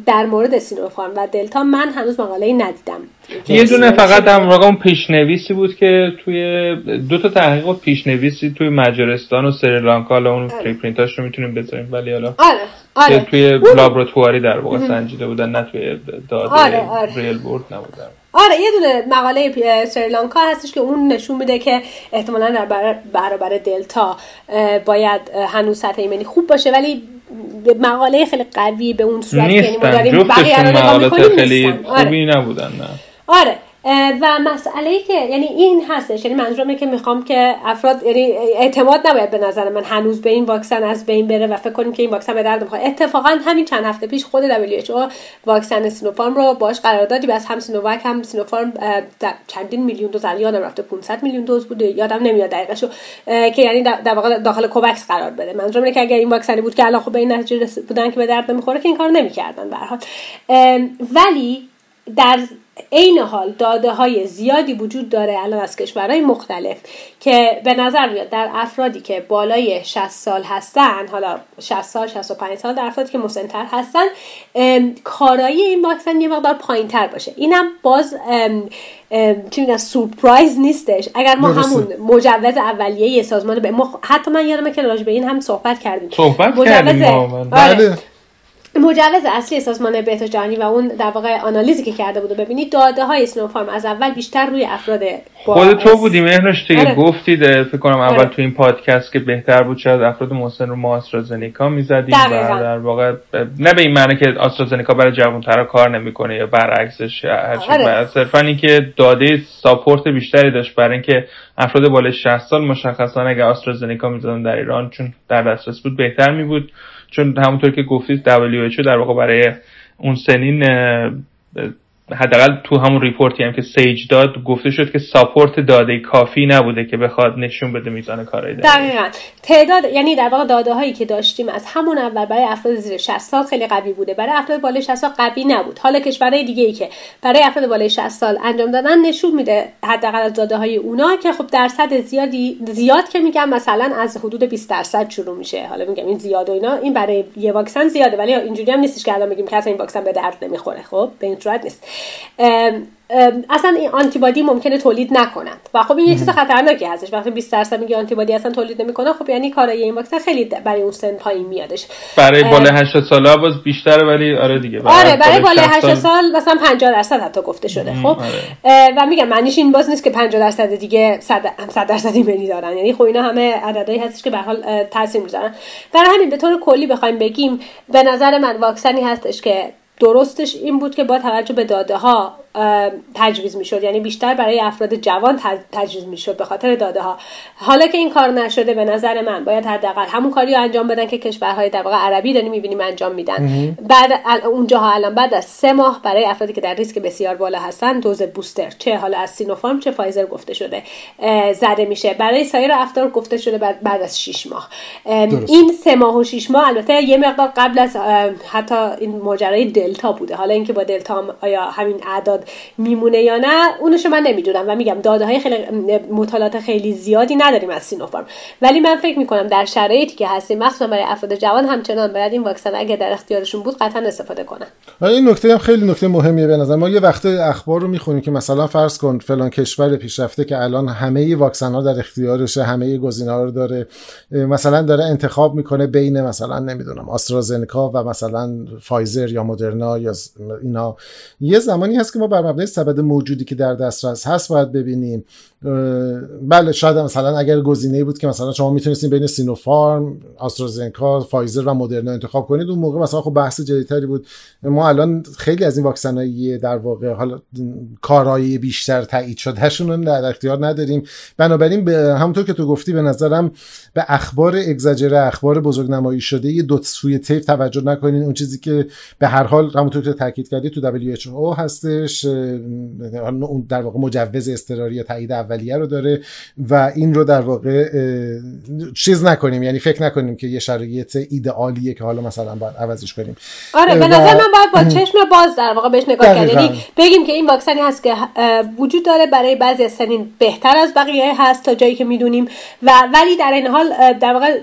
در مورد سینوفارم و دلتا من هنوز مقاله ای ندیدم یه دونه فقط در واقع اون پیشنویسی بود که توی دو تا تحقیق و پیشنویسی توی مجارستان و سریلانکا حالا اون آره. پرینتاش رو می‌تونیم بذاریم ولی حالا آره. آره. توی لابراتواری در واقع سنجیده بودن نه توی داده آره. آره. ریل بورد نبودن آره یه دونه مقاله سریلانکا هستش که اون نشون میده که احتمالا در برابر دلتا باید هنوز سطح ایمنی خوب باشه ولی مقاله خیلی قوی به اون صورت که ما داریم بقیه رو نگاه می‌کنیم خیلی خوبی نبودن نه. آره. و مسئله که یعنی این هستش یعنی منظورم که می‌خوام که افراد یعنی اعتماد نباید به نظر من هنوز به این واکسن از بین بره و فکر کنیم که این واکسن به درد می‌خوره اتفاقا همین چند هفته پیش خود WHO واکسن سینوفارم رو باش قراردادی بس هم سینوواک هم سینوفارم چندین میلیون دوز یادم رفته 500 میلیون دوز بوده. یادم نمیاد دقیقشو. که یعنی در واقع داخل کووکس قرار بده. منظورم اینه که اگر این واکسنی بود که الان خب به این نتیجه بودن که به درد نمی‌خوره که این کارو نمی‌کردن به ولی در عین حال داده های زیادی وجود داره الان از کشورهای مختلف که به نظر میاد در افرادی که بالای 60 سال هستن حالا 60 سال 65 سال در افرادی که مسنتر هستن کارایی این واکسن یه مقدار پایین تر باشه. اینم باز چی میگن سورپرایز نیستش. اگر ما همون مجوز اولیه سازمان به ما حتی من یادمه که راجع به این هم صحبت کردیم. صحبت مجوز کردیم. آره. مجوز اصلی سازمان بهداشت جهانی و اون در واقع آنالیزی که کرده بود و ببینید داده های از اول بیشتر روی افراد خود تو بودی مهرش دیگه آره. گفتید فکر کنم اول آره. تو این پادکست که بهتر بود شاید افراد مسن رو ما آسترازنیکا می‌زدیم و در واقع نه به این معنی که آسترازنیکا برای جوانترا کار نمی‌کنه یا برعکسش آره. صرفا اینکه داده support بیشتری داشت برای اینکه افراد بالای 60 سال مشخصا اگه آسترازنیکا می‌زدن در ایران چون در دسترس بود بهتر می بود چون همونطور که گفتید WHO در واقع برای اون سنین حداقل تو همون report ی هم که SAGE داد گفته شد که support داده کافی نبوده که بخواد نشون بده میزان کارایی دقیقا. تعداد یعنی در واقع داده هایی که داشتیم از همون اول برای افراد زیر 60 سال خیلی قوی بوده. برای افراد بالای 60 سال قوی نبود. حالا کشورهای دیگه ای که برای افراد بالای 60 سال انجام دادن نشون میده حداقل از داده های اونا که خب درصد زیادی زیاد که میگم مثلا از حدود 20 درصد شروع میشه. حالا میگم این زیاد و اینا این برای یه واکسن زیاده. ولی اینجوری هم نیستش که الان بگیم که این واکسن به درد نمی‌خوره. خب به این نیست. اصلا این آنتیبادی ممکنه تولید نکنند. و خب این یه چیز خطرناکی هستش. وقتی 20 درصد میگه آنتیبادی اصلا تولید نمی‌کنه خب یعنی کارای این واکسن خیلی برای اون سن پایین میادش. برای بالای 80 ساله باز بیشتره ولی آره دیگه. برای آره برای بالای 80 سال مثلا 50 درصد حتی گفته شده. خب؟ آره. و میگم معنیش این باز نیست که 50 درصد دیگه 100 درصد ایمنی دارن. یعنی خب اینا همه عددهایی هستش که به حال تاثیر می‌ذارن. برای همین به طور کلی بخوایم بگیم به نظر من واکسنی هستش که درستش این بود که با توجه به داده ها تجویز می‌شد. یعنی بیشتر برای افراد جوان تجویز می‌شد به خاطر داده ها حالا که این کار نشده به نظر من باید حداقل همون کاری رو انجام بدن که کشورهای در واقع عربی داریم می‌بینیم انجام میدن. بعد اونجاها الان بعد از سه ماه برای افرادی که در ریسک بسیار بالا هستن دوز بوستر چه حالا از سینوفارم چه فایزر گفته شده زده میشه. برای سایر افراد گفته شده بعد از 6 ماه. این سه ماه و 6 ماه البته یه مقدار قبل از حتی این ماجرای دلتا بوده. حالا اینکه با دلتا آیا همین اعداد میمونه یا نه اونشو من نمی‌دونم و میگم داده های خیلی مطالعات خیلی زیادی نداریم از سینوفارم. ولی من فکر می‌کنم در شرایطی که هستیم مخصوصا برای افراد جوان همچنان باید این واکسن اگه در اختیارشون بود قطعا استفاده کنن. این نکته هم خیلی نکته مهمیه به نظر ما یه وقت اخبار رو می‌خونیم که مثلا فرض کن فلان کشور پیشرفته که الان همه واکسن ها در اختیارشه همه گزینه رو داره مثلا داره انتخاب می‌کنه بین مثلا نمی‌دونم آسترازنکا و مثلا فایزر یا مدرنا یا اینا. یه زمانی هست که ما بر مبنای سبد موجودی که در دسترس هست باید ببینیم. بله شاید مثلا اگر گزینه بود که مثلا شما می‌تونستین بین سینوفارم آسترازنکا فایزر و مدرنا انتخاب کنید اون موقع مثلا خب بحث جدیدتری بود. ما الان خیلی از این واکسنایی در واقع حالا کارایی بیشتر تایید شدهشون در اختیار نداریم. بنابراین همونطور که تو گفتی به نظرم به اخبار اگزاجره اخبار بزرگ نمایی شده دو سوی تیف توجه نکنین. اون چیزی که به هر حال همونطور که تاکید کردی تو WHO هستش. اون در واقع مجوز اضطراری یا تایید اولیه رو داره و این رو در واقع چیز نکنیم. یعنی فکر نکنیم که یه شرایط ایدئالیه که حالا مثلا باید عوضش کنیم. آره به نظر من باید با چشم باز در واقع بهش نگاه کرد. یعنی بگیم که این واکسنی هست که وجود داره برای بعضی از سنین بهتر از بقیه هست تا جایی که می‌دونیم و ولی در این حال در واقع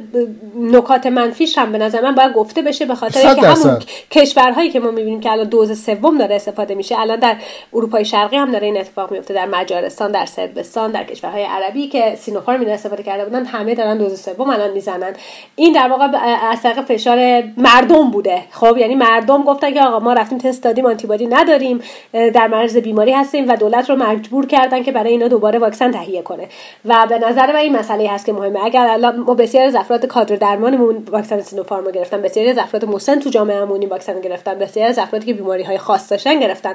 نکات منفیش هم به نظر من باید گفته بشه به خاطر اینکه همون کشورهایی که ما می‌بینیم که الان دوز سوم داره استفاده میشه الان در اروپای شرقی هم داره این اتفاق میفته در مجارستان در صربستان در کشورهای عربی که سینوفارم این استفاده کرده بودن همه دارن دوز سوم الان می‌زنن. این در واقع از طریق فشار مردم بوده. خب یعنی مردم گفتن که آقا ما رفتیم تست دادیم آنتیبادی نداریم در مرز بیماری هستیم و دولت رو مجبور کردن که برای اینا دوباره واکسن تهیه کنه. و به نظر من این مسئله هست که مهمه. اگر الان ما بسیار از افراد کادر درمانمون واکسن سینوفارم گرفتن بسیاری از افراد مسن تو جامعهمون واکسن گرفتن بسیاری از افرادی که بیماری های خاص داشتن گرفتن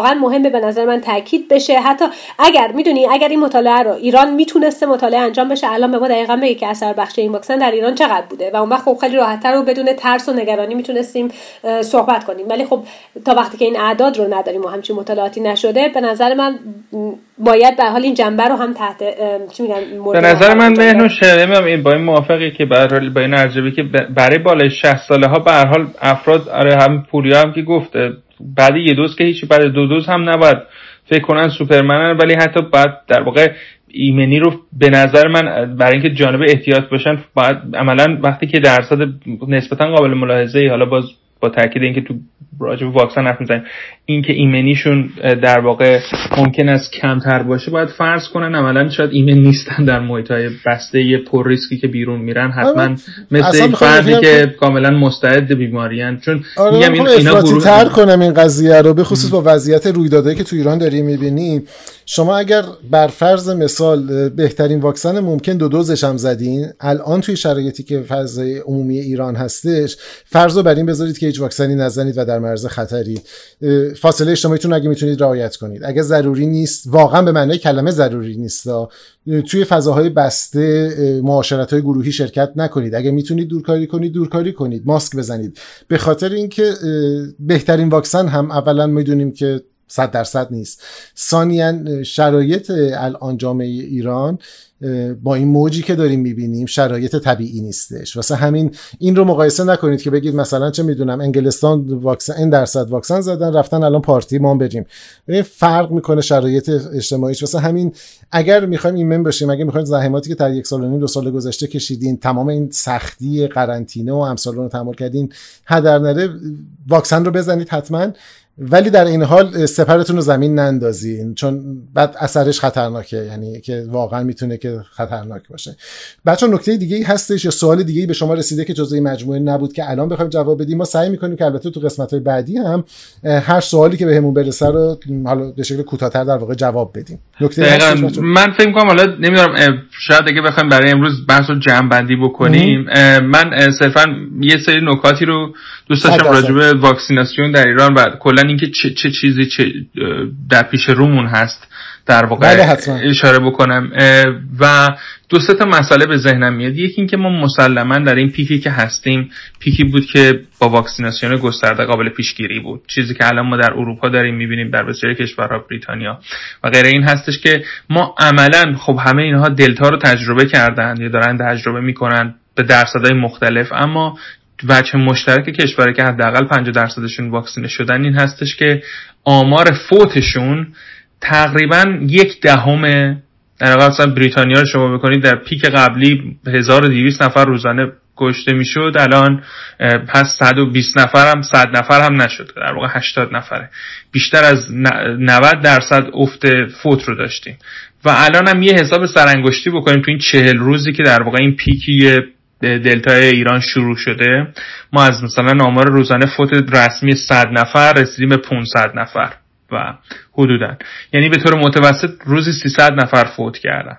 واقعا مهمه به نظر من تاکید بشه. حتی اگر می‌دونی اگر این مطالعه رو ایران می‌تونسته مطالعه انجام بشه الان به ما دقیقا بگه که اثر بخش این واکسن در ایران چقدر بوده و اون وقت خب خیلی راحتتر و بدون ترس و نگرانی می‌تونستیم صحبت کنیم. ولی خب تا وقتی که این اعداد رو نداریم و همچین مطالعاتی نشده به نظر من باید به حال این جنبه رو هم تحت چی میگن به نظر من مهنوش این با این موافقی که به حال با این ارجبی که برای بالای 60 ساله ها به هر حال افراد آره هم پوریا هم که گفته بعد یه دوز که هیچی بعد دو دوز هم نباید فکر کنن سوپرمنن ولی حتی بعد در واقع ایمنی رو به نظر من برای اینکه جانب احتیاط باشن باید عملا وقتی که درصد نسبتا قابل ملاحظه حالا باز با تاکید اینکه تو راجع به واکسن حرف می‌زنیم. اینکه ایمنیشون در واقع ممکن است کمتر باشه باید فرض کنن عملا شاید ایمن نیستن در محیط های بسته پر ریسکی که بیرون میرن. حتما آره، مثل این فردی که کاملا مستعد بیماریان چون آره میگم این اینا گروه تر کنم این قضیه رو به خصوص با وضعیت رویدادهایی که تو ایران داریم می‌بینیم شما اگر بر فرض مثال بهترین واکسن ممکن دو دوزش هم زدین الان توی شرایطی که فضای عمومی ایران هستش فرض رو بر این بذارید که هیچ واکسنی نزنید و در مرز خطری. فاصله اجتماعیتون اگه می‌تونید رعایت کنید. اگه ضروری نیست واقعا به معنای کلمه ضروری نیست. توی فضاهای بسته معاشرت های گروهی شرکت نکنید. اگه می‌تونید دورکاری کنید دورکاری کنید. ماسک بزنید. به خاطر اینکه بهترین واکسن هم اولا می‌دونیم که صد درصد نیست. ثانیا شرایط الان جامعه ایران با این موجی که داریم می‌بینیم شرایط طبیعی نیستش. واسه همین این رو مقایسه نکنید که بگید مثلا چه می‌دونم انگلستان واکسن این درصد واکسن زدن رفتن الان پارتی ما بریم. این فرق می‌کنه شرایط اجتماعیش. واسه همین اگر می‌خوایم ایمن باشیم اگر می‌خوایم زحماتی که در یک سال و نیم دو سال گذشته کشیدین تمام این سختی قرنطینه و امثال رو تحمل کردین هدر نره واکسن رو بزنید حتما. ولی در این حال سپرتون رو زمین نندازین چون بعد اثرش خطرناکه یعنی که واقعا می‌تونه که خطرناک باشه. بچه نکته دیگه ای هستش یا سوال دیگه ای به شما رسیده که جزئی مجموعه نبود که الان بخوایم جواب بدیم؟ ما سعی می‌کنیم که البته تو قسمت های بعدی هم هر سوالی که بهمون به برسه رو حالا به شکل کوتاه‌تر در واقع جواب بدیم. نکته من فکر کنم حالا نمی‌دونم شاید اگه بخوایم برای امروز بحث رو جمع بندی بکنیم من صرفا یه سری نکاتی رو دوست داشتم راجع به واکسیناسیون در ایران و کلا اینکه چه, چه چیزی چه در پیش رومون هست در واقع بله اشاره بکنم. و دو سه تا مسئله به ذهنم میاد. یکی اینکه ما مسلما در این پیکی که هستیم پیکی بود که با واکسیناسیون گسترده قابل پیشگیری بود. چیزی که الان ما در اروپا داریم می‌بینیم در بسیاری کشورها بریتانیا و غیره. این هستش که ما عملا خب همه اینها دلتا رو تجربه کردن یا دارن تجربه می‌کنن به درصدهای مختلف اما وجه مشترک کشوره که حداقل 50 درصدشون واکسینه شدن این هستش که آمار فوتشون تقریبا یک دهم در واقع مثلا بریتانیا رو شما بکنید در پیک قبلی 1200 نفر روزانه کشته می‌شد الان پس 120 نفر هم 100 نفر هم نشد در واقع 80 نفره. بیشتر از 90 درصد افت فوت رو داشتیم. و الان هم یه حساب سرانگشتی بکنیم تو این چهل روزی که در واقع این پیکی دلتا ایران شروع شده. ما از مثلا آمار روزانه فوت رسمی 100 نفر رسیدیم به 500 نفر و حدودا. یعنی به طور متوسط روزی 300 نفر فوت کردن.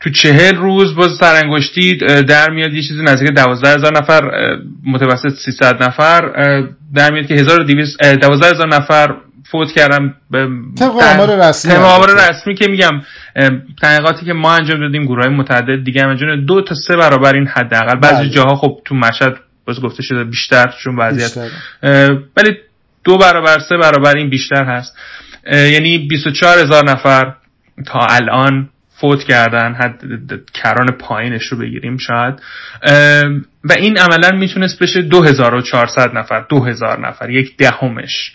تو چهل روز باز سرانگشتی در میاد یه چیزی نزدیک دوازده هزار نفر متوسط 300 نفر در میاد که 1200 دوازده هزار نفر فوت کردم طبق آمار رسمی طبق آمار رسمی که میگم تحقیقاتی که ما انجام دادیم گروه های متعدد دیگه هم دو تا سه برابر این حداقل. بعضی بله. جاها خب تو مشهد باز گفته شده بیشتر چون وضعیت ولی دو برابر سه برابر این بیشتر هست. یعنی 24 هزار نفر تا الان فوت کردن حد کران پایینش رو بگیریم شاید. و این عملا می‌تونست بشه 2400 نفر 2000 نفر یک دهمش.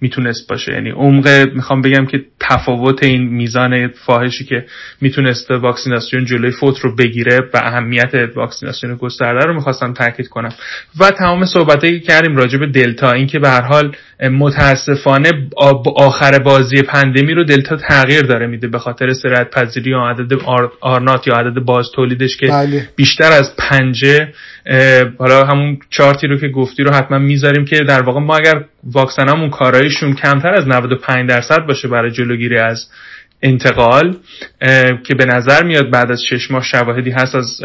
می‌تونست باشه یعنی عمق می‌خوام بگم که تفاوت این میزان فاحشی که می‌تونست واکسیناسیون جلوی فوت رو بگیره و اهمیت واکسیناسیون گسترده رو می‌خواستم تاکید کنم و تمام صحبتایی که کردیم راجع به دلتا اینکه به هر حال متاسفانه آخر بازی پندمی رو دلتا تغییر داره میده به خاطر سرعت پذیری یا عدد آرنات یا عدد باز تولیدش که بله. بیشتر از پنجه حالا همون چارتی رو که گفتی رو حتما می‌ذاریم که در واقع ما اگر واکسنامون کاراییشون کمتر از 95 درصد باشه برای جلوگیری از انتقال که به نظر میاد بعد از شش ماه شواهدی هست از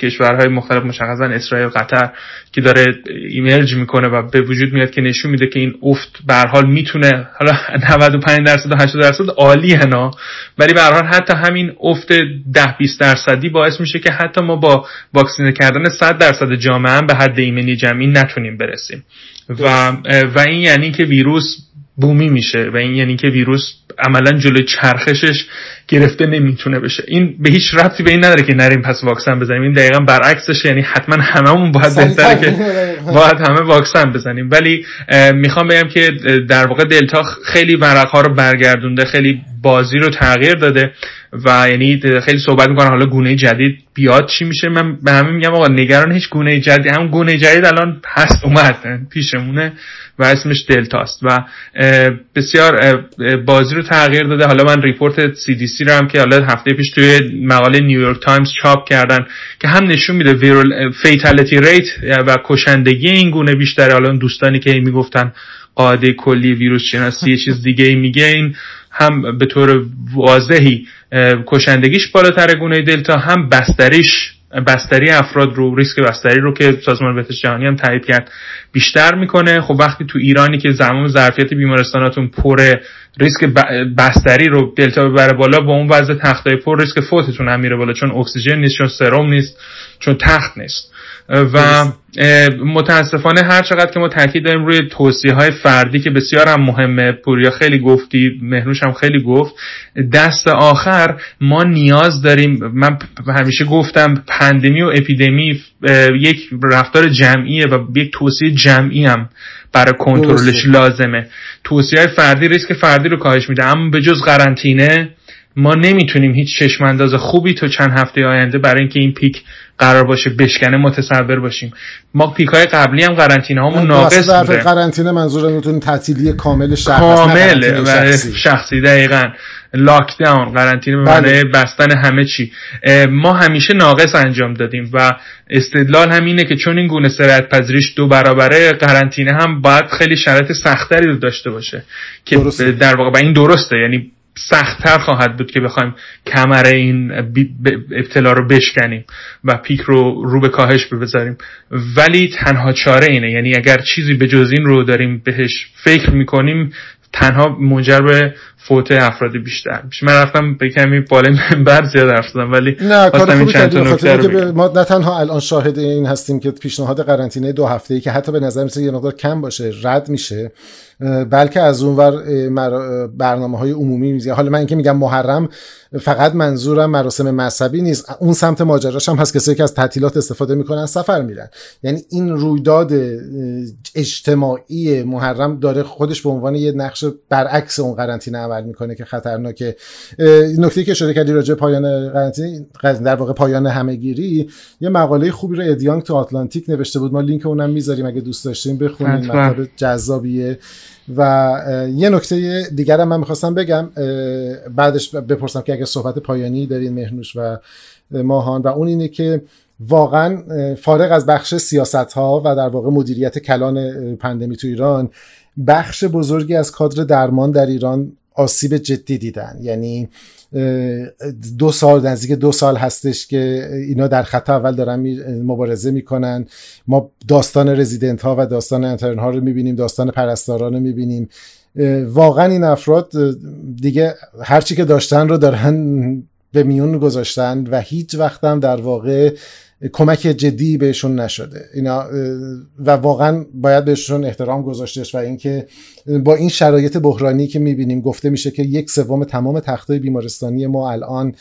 کشورهای مختلف مشخصا اسرائیل قطر که داره ایمرج می‌کنه و به وجود میاد که نشون میده که این افت به حال می‌تونه حالا 95 درصد و 80 درصد عالی هنا ولی به حال حتی همین افت 10 20 درصدی باعث میشه که حتی ما با واکسینه کردن 100 درصد جامعه هم به حد ایمنی جمعی نتونیم برسیم. و و این یعنی که ویروس بومی میشه و این یعنی که ویروس عملا جلوی چرخشش گرفته نمی‌تونه بشه. این به هیچ ربطی به این نداره که نریم پس واکسن بزنیم. این دقیقا برعکسش یعنی حتما هممون باید بهتره که باید همه واکسن بزنیم. ولی می‌خوام بگم که در واقع دلتا خیلی ورقها رو برگردونده خیلی بازی رو تغییر داده. و یعنی خیلی صحبت می‌کنن حالا گونه جدید بیاد چی میشه؟ من به همین میگم آقا نگران هیچ گونه جدید هم گونه جدید الان هست اومد پیشمونه و اسمش دلتاست و بسیار بازی رو تغییر داده. حالا من report CDC رو هم که حالا هفته پیش توی مقاله نیویورک تایمز چاپ کردن که هم نشون میده viral fatality rate و کشندگی این گونه بیشتره. حالا دوستانی که می‌گفتن قاعده کلی ویروس شناسی یه چیز دیگه میگه این هم به طور واضحی کشندگیش بالاتر گونه دلتا هم بستریش بستری افراد رو ریسک بستری رو که سازمان بهداشت جهانی هم تایید کرد بیشتر می‌کنه. خب وقتی تو ایرانی که زمان ظرفیت بیمارستاناتون پره ریسک بستری رو دلتا ببره بالا با اون وضع تختای پر ریسک فوتتون هم میره بالا چون اکسیژن نیست چون سرم نیست چون تخت نیست. و متاسفانه هر چقدر که ما تاکید داریم روی توصیه های فردی که بسیار هم مهمه پوریا خیلی گفتی مهنوش هم خیلی گفت دست آخر ما نیاز داریم من همیشه گفتم پندمی و اپیدمی یک رفتار جمعیه و یک توصیه جمعی هم برای کنترلش لازمه. توصیه های فردی ریسک فردی رو کاهش میده اما به جز قرنطینه ما نمی‌تونیم هیچ چشم انداز خوبی تو چند هفته آینده برای اینکه این پیک قرار باشه بشکنه متصور باشیم ما پیک های قبلی هم قرنطینه هامون ناقص بوده قرنطینه منظورتون تعطیلی کامل شهر کامل شخصی. شخصی دقیقا لاکداون قرنطینه به معنی بله. بستن همه چی ما همیشه ناقص انجام دادیم و استدلال هم اینه که چون این گونه سرعت پذیریش دو برابره قرنطینه هم باید خیلی شرایط سختری رو داشته باشه که درسته. در واقع این درسته یعنی سختتر خواهد بود که بخوایم کمر این ابتلا رو بشکنیم و پیک رو رو به کاهش بذاریم. ولی تنها چاره اینه. یعنی اگر چیزی به جز این رو داریم بهش فکر می‌کنیم تنها منجر به فوت افراد بیشتر میشه. من رفتم به کمی بالای منبر زیاد حرف زدم ولی نه کار خوبی کردی. ما نه تنها الان شاهد این هستیم که پیشنهاد قرنطینه دو هفته ای که حتی به نظر میسه یه مقدار کم باشه رد میشه بلکه از اونور برنامه های عمومی میزه حالا من اینکه میگم محرم فقط منظورم مراسم مذهبی نیست. اون سمت ماجراش هم هست کسایی که از تعطیلات استفاده می‌کنن سفر میرن. یعنی این رویداد اجتماعی محرم داره خودش به عنوان یه نقش برعکس اون قرنطینه عمل می‌کنه که خطرناکه. نکته که اشاره کردی راجع پایان قرنطینه در واقع پایان همهگیری یه مقاله خوبی رو ادیانگ تو آتلانتیک نوشته بود. ما لینک اونم می‌ذاریم اگه دوست داشتین بخونید مطلب جذابیه. و یه نکته دیگر من می‌خواستم بگم بعدش بپرسم که اگه صحبت پایانی دارین مهنوش و ماهان و اون اینه که واقعا فارغ از بخش سیاست ها و در واقع مدیریت کلان پندمی تو ایران بخش بزرگی از کادر درمان در ایران آسیب جدی دیدن. یعنی دو سال نزدیک دو سال هستش که اینا در خط اول دارن مبارزه می‌کنن. ما داستان رزیدنت ها و داستان انترن ها رو می‌بینیم داستان پرستاران رو می‌بینیم. واقعا این افراد دیگه هرچی که داشتن رو دارن به میون گذاشتن و هیچ وقت هم در واقع کمک جدی بهشون نشده. اینا و واقعا باید بهشون احترام گذاشتش و اینکه با این شرایط بحرانی که می‌بینیم گفته میشه که یک سوم تمام تختای بیمارستانی ما الان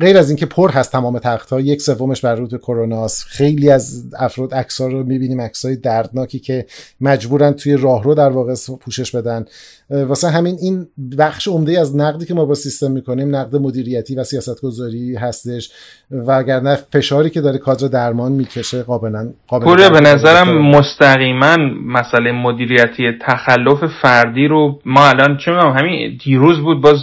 غیر از اینکه پر هست تمام تخت ها یک سومش بر روت کرونا خیلی از افراد عکس رو می‌بینیم عکس های دردناکی که مجبورن توی راهرو در واقع پوشش بدن. واسه همین این بخش عمده از نقدی که ما با سیستم می‌کنیم نقد مدیریتی و سیاستگذاری هستش و اگر فشاری که داره کادر درمان می‌کشه قابلا قابل به نظرم مستقیما مسئله مدیریتی تخلف فردی رو ما الان چه همین دیروز بود باز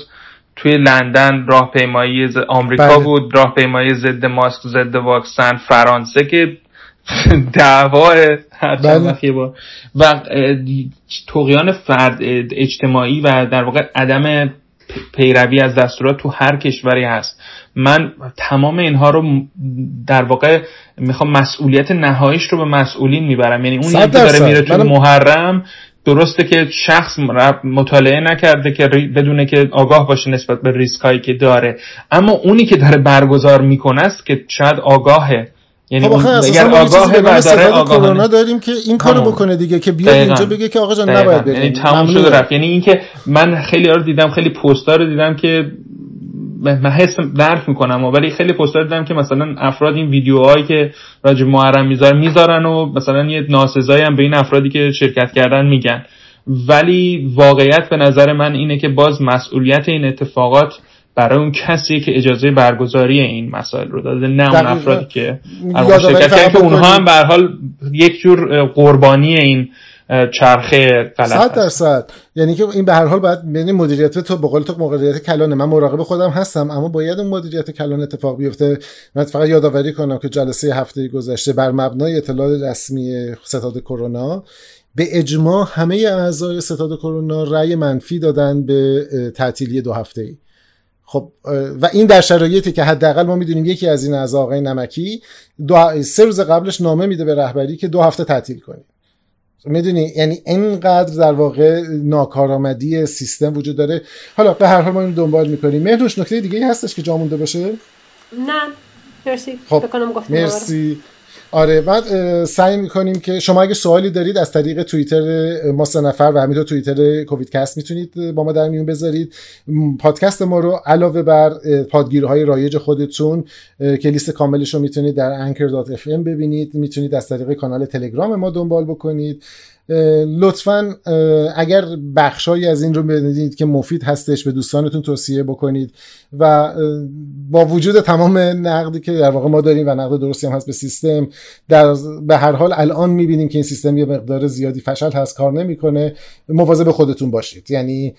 توی لندن راهپیمایی آمریکا بله. بود راهپیمایی ضد ماسک ضد واکسن فرانسه که دعوا بله. با و توقیان فرد اجتماعی و در واقع عدم پیروی از دستورات تو هر کشوری هست من تمام اینها رو در واقع می‌خوام مسئولیت نهاییش رو به مسئولین می‌برم یعنی اون که داره میره تو محرم درسته که شخص مطالعه نکرده که بدونه که آگاه باشه نسبت به ریسک هایی که داره. اما اونی که داره برگزار می‌کنه است که شاید آگاهه. یعنی خب اگر آگاه و کرونا داریم که این کارو بکنه دیگه که بیاد اینجا بگه که آقا جان نباید یعنی تموم شده رفت. یعنی اینکه من خیلی رو دیدم خیلی پست‌ها رو دیدم که من حس درک می‌کنم ولی خیلی پستر دیدم که مثلا افراد این ویدیوهایی که راجع محرم می‌ذارن می‌ذارن و مثلا یه ناسزایی هم به این افرادی که شرکت کردن میگن. ولی واقعیت به نظر من اینه که باز مسئولیت این اتفاقات برای اون کسی که اجازه برگزاری این مسائل رو داده نه اون افرادی که شرکت. کردن که اونها هم به حال یک جور قربانی این چرخه غلط صد درصد. یعنی که این به هر حال باید یعنی مدیریت تو به قول تو مدیریت کلانه. من مراقب خودم هستم اما باید اون مدیریت کلان اتفاق بیفته. من فقط یادآوری کنم که جلسه هفته گذشته بر مبنای اطلاع رسمی ستاد کرونا به اجماع همه اعضای ستاد کرونا رأی منفی دادن به تعطیلی دو هفته ای. خب و این در شرایطی که حداقل ما می‌دونیم یکی از این اعضا آقای نمکی دو سه روز قبلش نامه میده به رهبری که دو هفته تعطیل کنیم. می‌دونی؟ یعنی اینقدر در واقع ناکارآمدی سیستم وجود داره. حالا به هر حال ما این دنبال می‌کنیم. مهروش نکته دیگه هستش که جا مونده باشه؟ نه. مرسی. خب مرسی. آره بعد سعی می‌کنیم که شما اگه سوالی دارید از طریق توییتر ما سه نفر و همینطور توییتر کووید کست می‌تونید با ما در میون بذارید. پادکست ما رو علاوه بر پادگیرهای رایج خودتون که لیست کاملش رو می‌تونید در anchor.fm ببینید. می‌تونید از طریق کانال تلگرام ما دنبال بکنید. لطفا اگر بخشهایی از این رو بدونید که مفید هستش به دوستانتون توصیه بکنید و با وجود تمام نقدی که در واقع ما داریم و نقد درستی هم هست به سیستم در به هر حال الان می‌بینیم که این سیستم یه مقدار زیادی فشل هست کار نمی‌کنه مواظب خودتون باشید. یعنی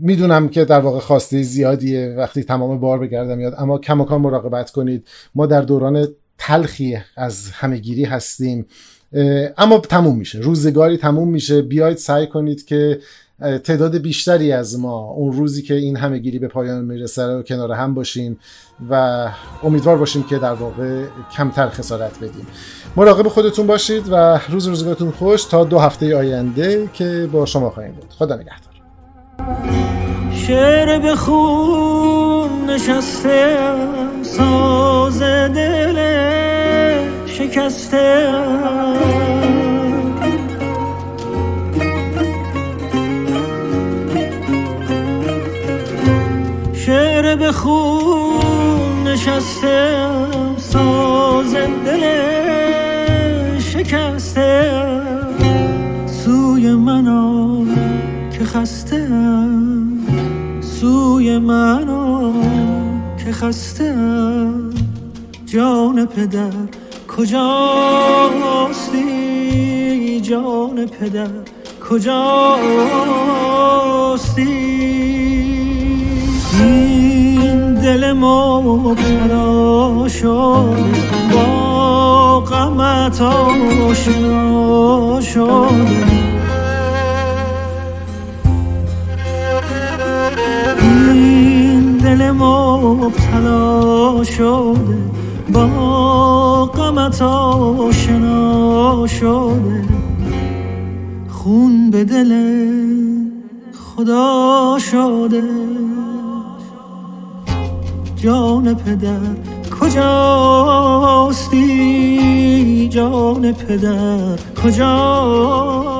می‌دونم که در واقع خواسته زیادیه وقتی تمام بار بگردم یاد اما کماکان مراقبت کنید. ما در دوران تلخی از همهگیری هستیم. اما تموم میشه. روزگاری تموم میشه. بیاید سعی کنید که تعداد بیشتری از ما اون روزی که این همه گیری به پایان می‌رسه رو کنار هم باشیم و امیدوار باشیم که در واقع کمتر خسارت بدیم. مراقب خودتون باشید و روز روزگارتون خوش تا دو هفته آینده که با شما خواهیم بود. خدا نگهدار. شعر به خون نشسته ساز دل شکسته. شعر به خون نشسته ساز دل شکسته. سوی منو که خسته سوی منو که خسته. جان پدر کجاستی جان پدر؟ کجاستی؟ این دل مبتلا شده با غمت آشنا شده این دل مبتلا شده با غمت آشنا شده خون به دل خدا شده. جان پدر کجاستی؟ جان پدر کجا